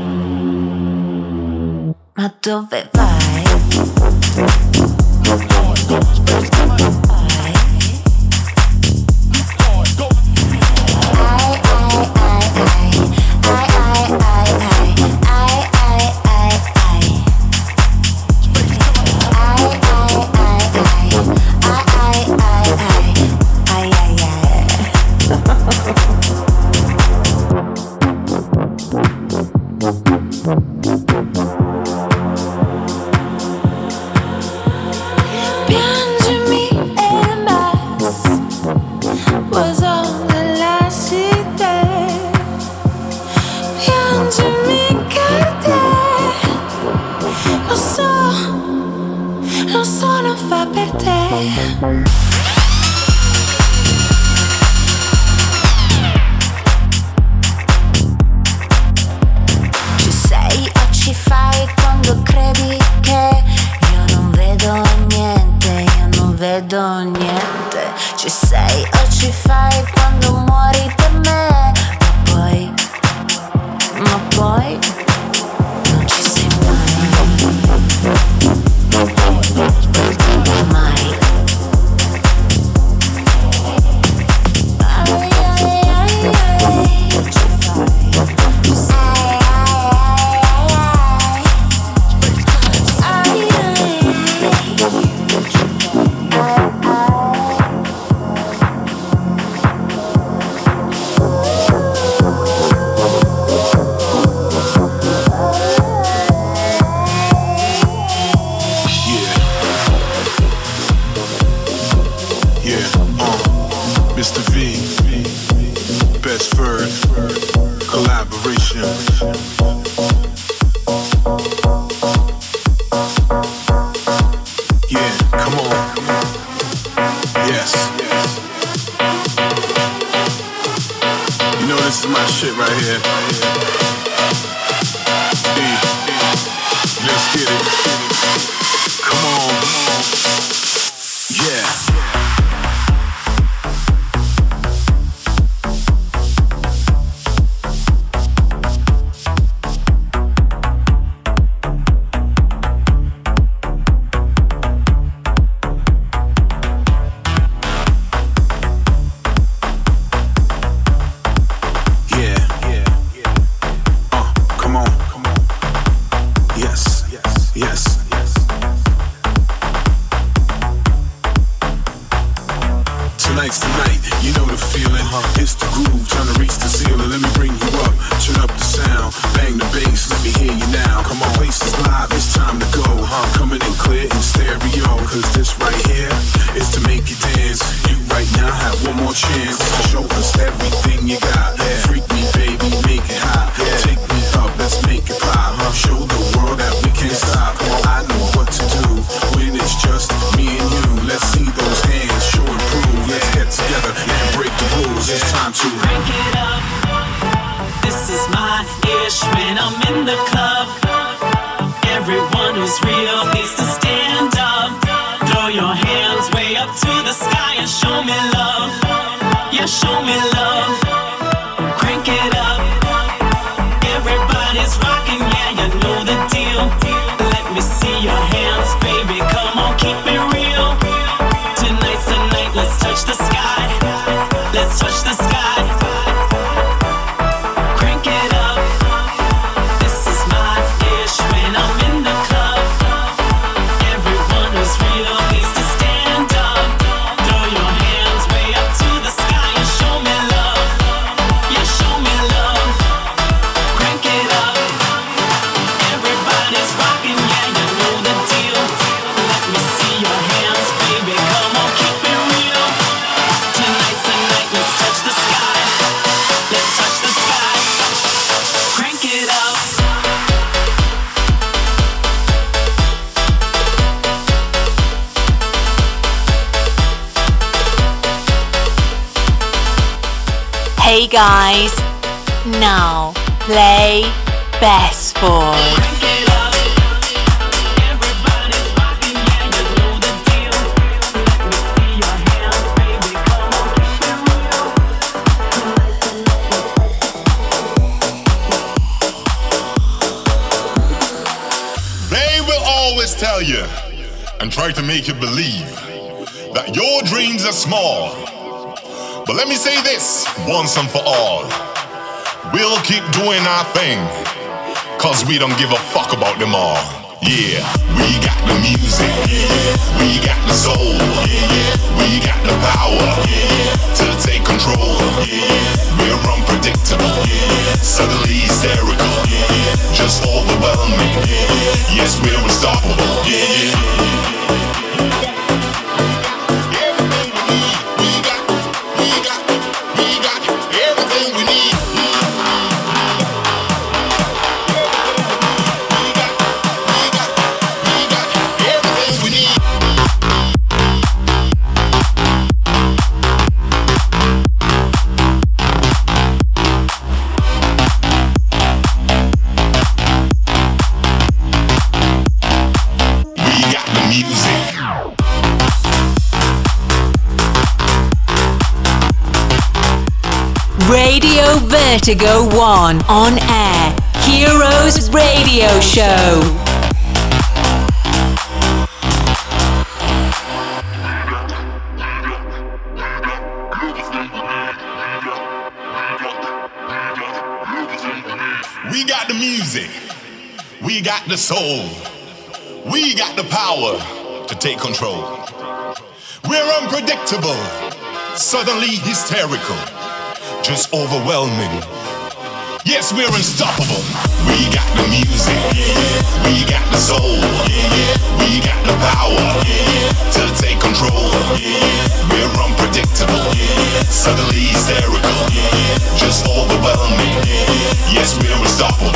guys. Now, play Best Boy. tell you and try to make you believe that your dreams are small but let me say this once and for all. We'll keep doing our thing, cause we don't give a fuck about them all. Yeah, we got the music, we got the soul, we got the power to take control. We're unpredictable, suddenly hysterical, just overwhelming. Yes, we're unstoppable. Vertigo One on air. Heroes Radio Show. We got the music. We got the soul. We got the power to take control. We're unpredictable, suddenly hysterical just overwhelming. Yes, we're unstoppable. We got the music. We got the soul. We got the power to take control. We're unpredictable. Suddenly hysterical. Just overwhelming. Yes, we're unstoppable.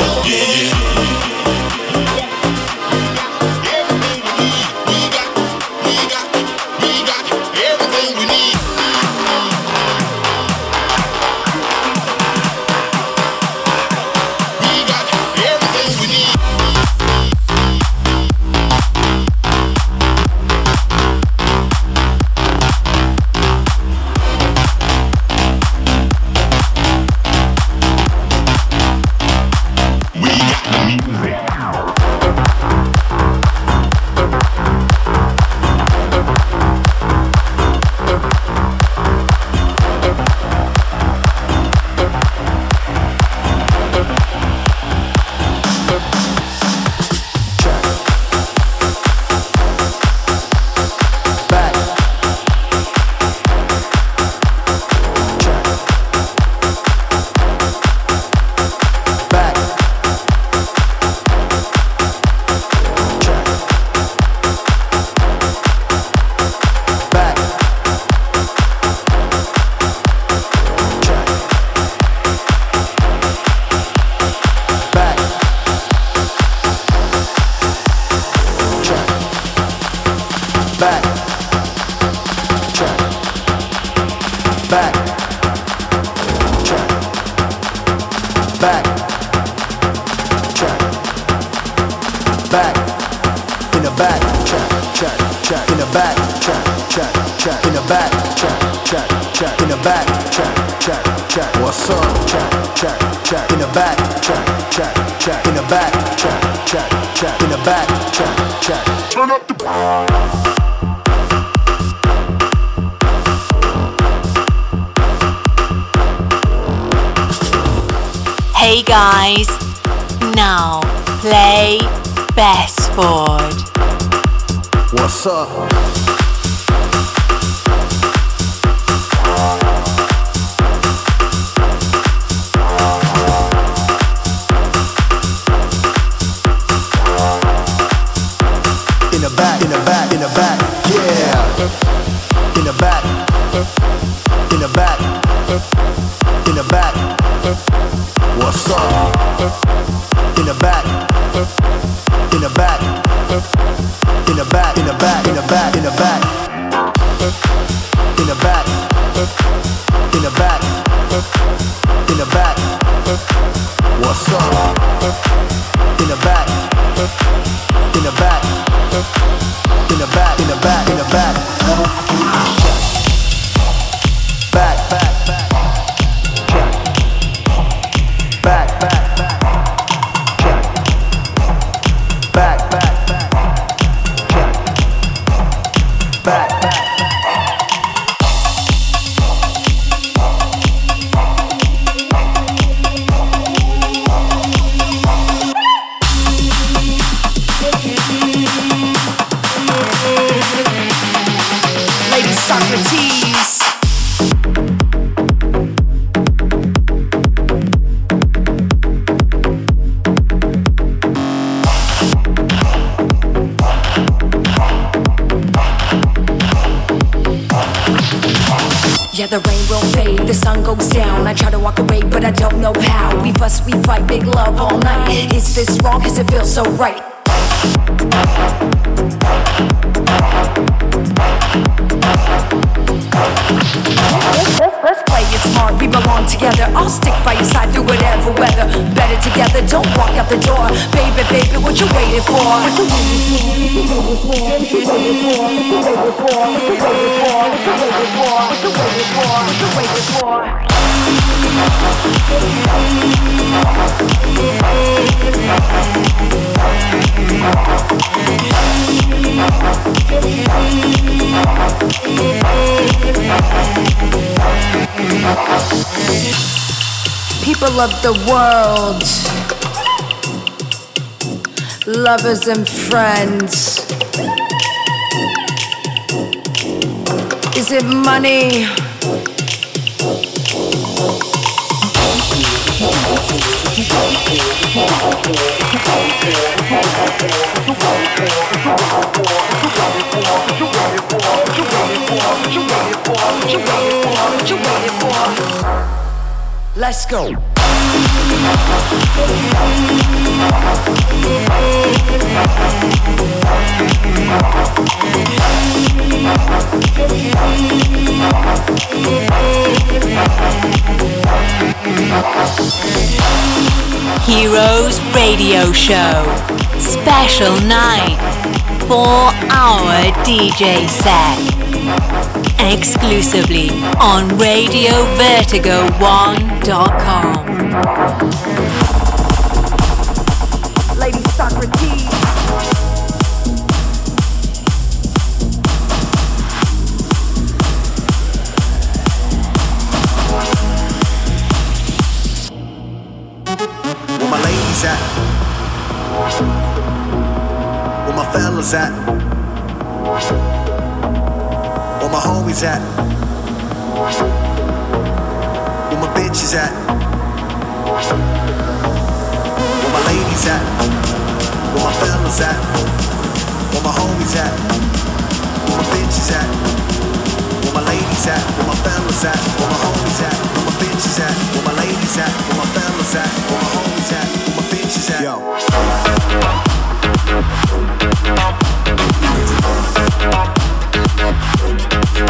Of the world, lovers and friends. Is it money? Let's go. Heroes Radio Show. Special night. Four hour DJ set. Exclusively on RadioVertigo1.com. Lady Socrates. Where my ladies at? Where my fellas at? My at? Where my bitches at? Where my ladies at? Where my fellas at? Where my homies at? Where my bitches at? Where my ladies at? Where my fellas at? Where my homies at? Where my bitches at? Where my ladies at? Where my fellas at? Where my homies at? Where my bitches at? Yo. Yo,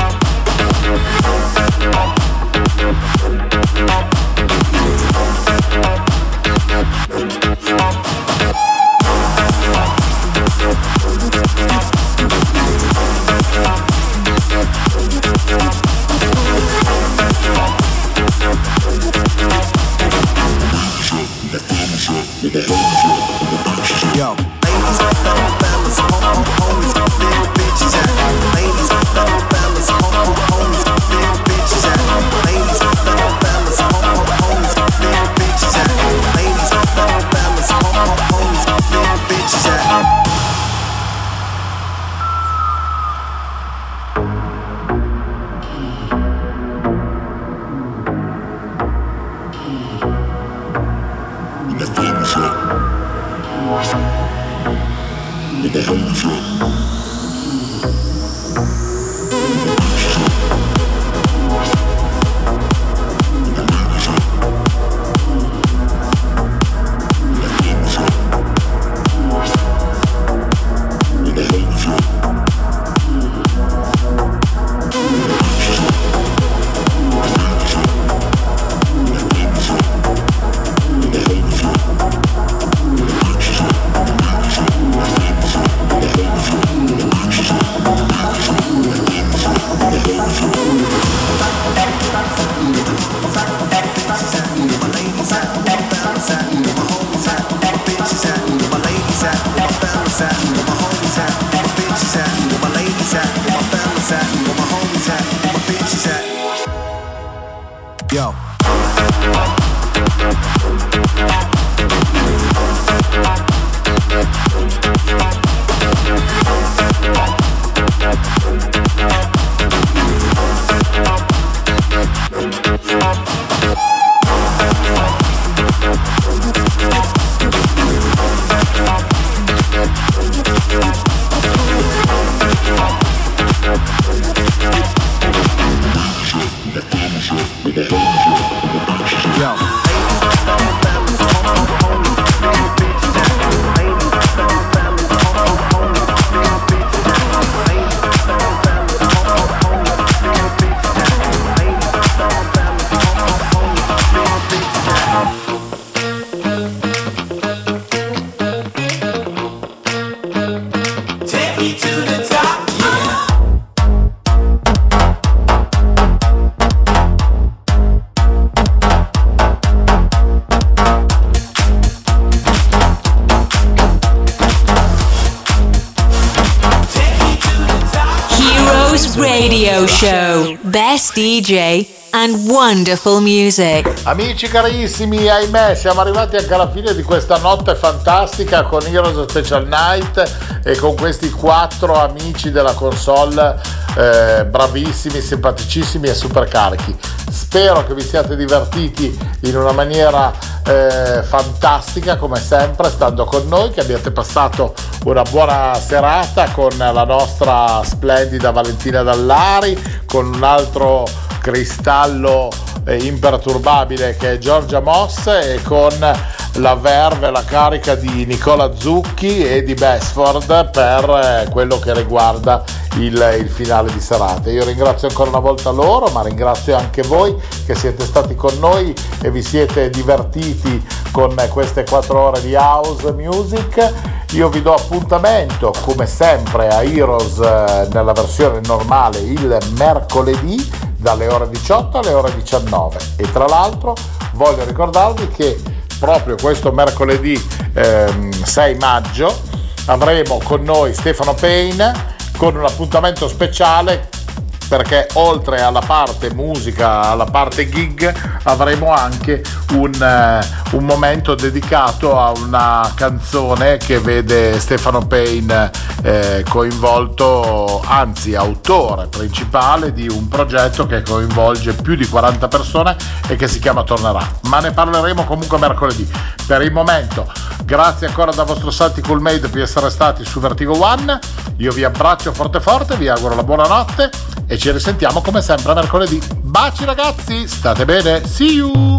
DJ and wonderful music. Amici carissimi, ahimè, siamo arrivati anche alla fine di questa notte fantastica con Heroes Special Night e con questi quattro amici della console eh, bravissimi, simpaticissimi e super carichi. Spero che vi siate divertiti in una maniera eh, fantastica come sempre stando con noi, che abbiate passato una buona serata con la nostra splendida Valentina Dallari, con un altro cristallo eh, imperturbabile che è Giorgia Moss e con la verve, la carica di Nicola Zucchi e di Besford per eh, quello che riguarda il, il, finale di serata. Io ringrazio ancora una volta loro, ma ringrazio anche voi che siete stati con noi e vi siete divertiti con queste quattro ore di house music. Io vi do appuntamento come sempre a Heroes eh, nella versione normale il mercoledì dalle ore 18 alle ore 19 e tra l'altro voglio ricordarvi che proprio questo mercoledì ehm, 6 maggio avremo con noi Stefano Payne con un appuntamento speciale perché oltre alla parte musica, alla parte gig, avremo anche un, uh, un, momento dedicato a una canzone che vede Stefano Payne eh, coinvolto, anzi autore principale di un progetto che coinvolge più di 40 persone e che si chiama Tornerà. Ma ne parleremo comunque mercoledì. Per il momento, grazie ancora da vostro Santi Cool Made per essere stati su Vertigo One. Io vi abbraccio forte forte, vi auguro la buonanotte e ci risentiamo come sempre mercoledì. Baci ragazzi, state bene, see you!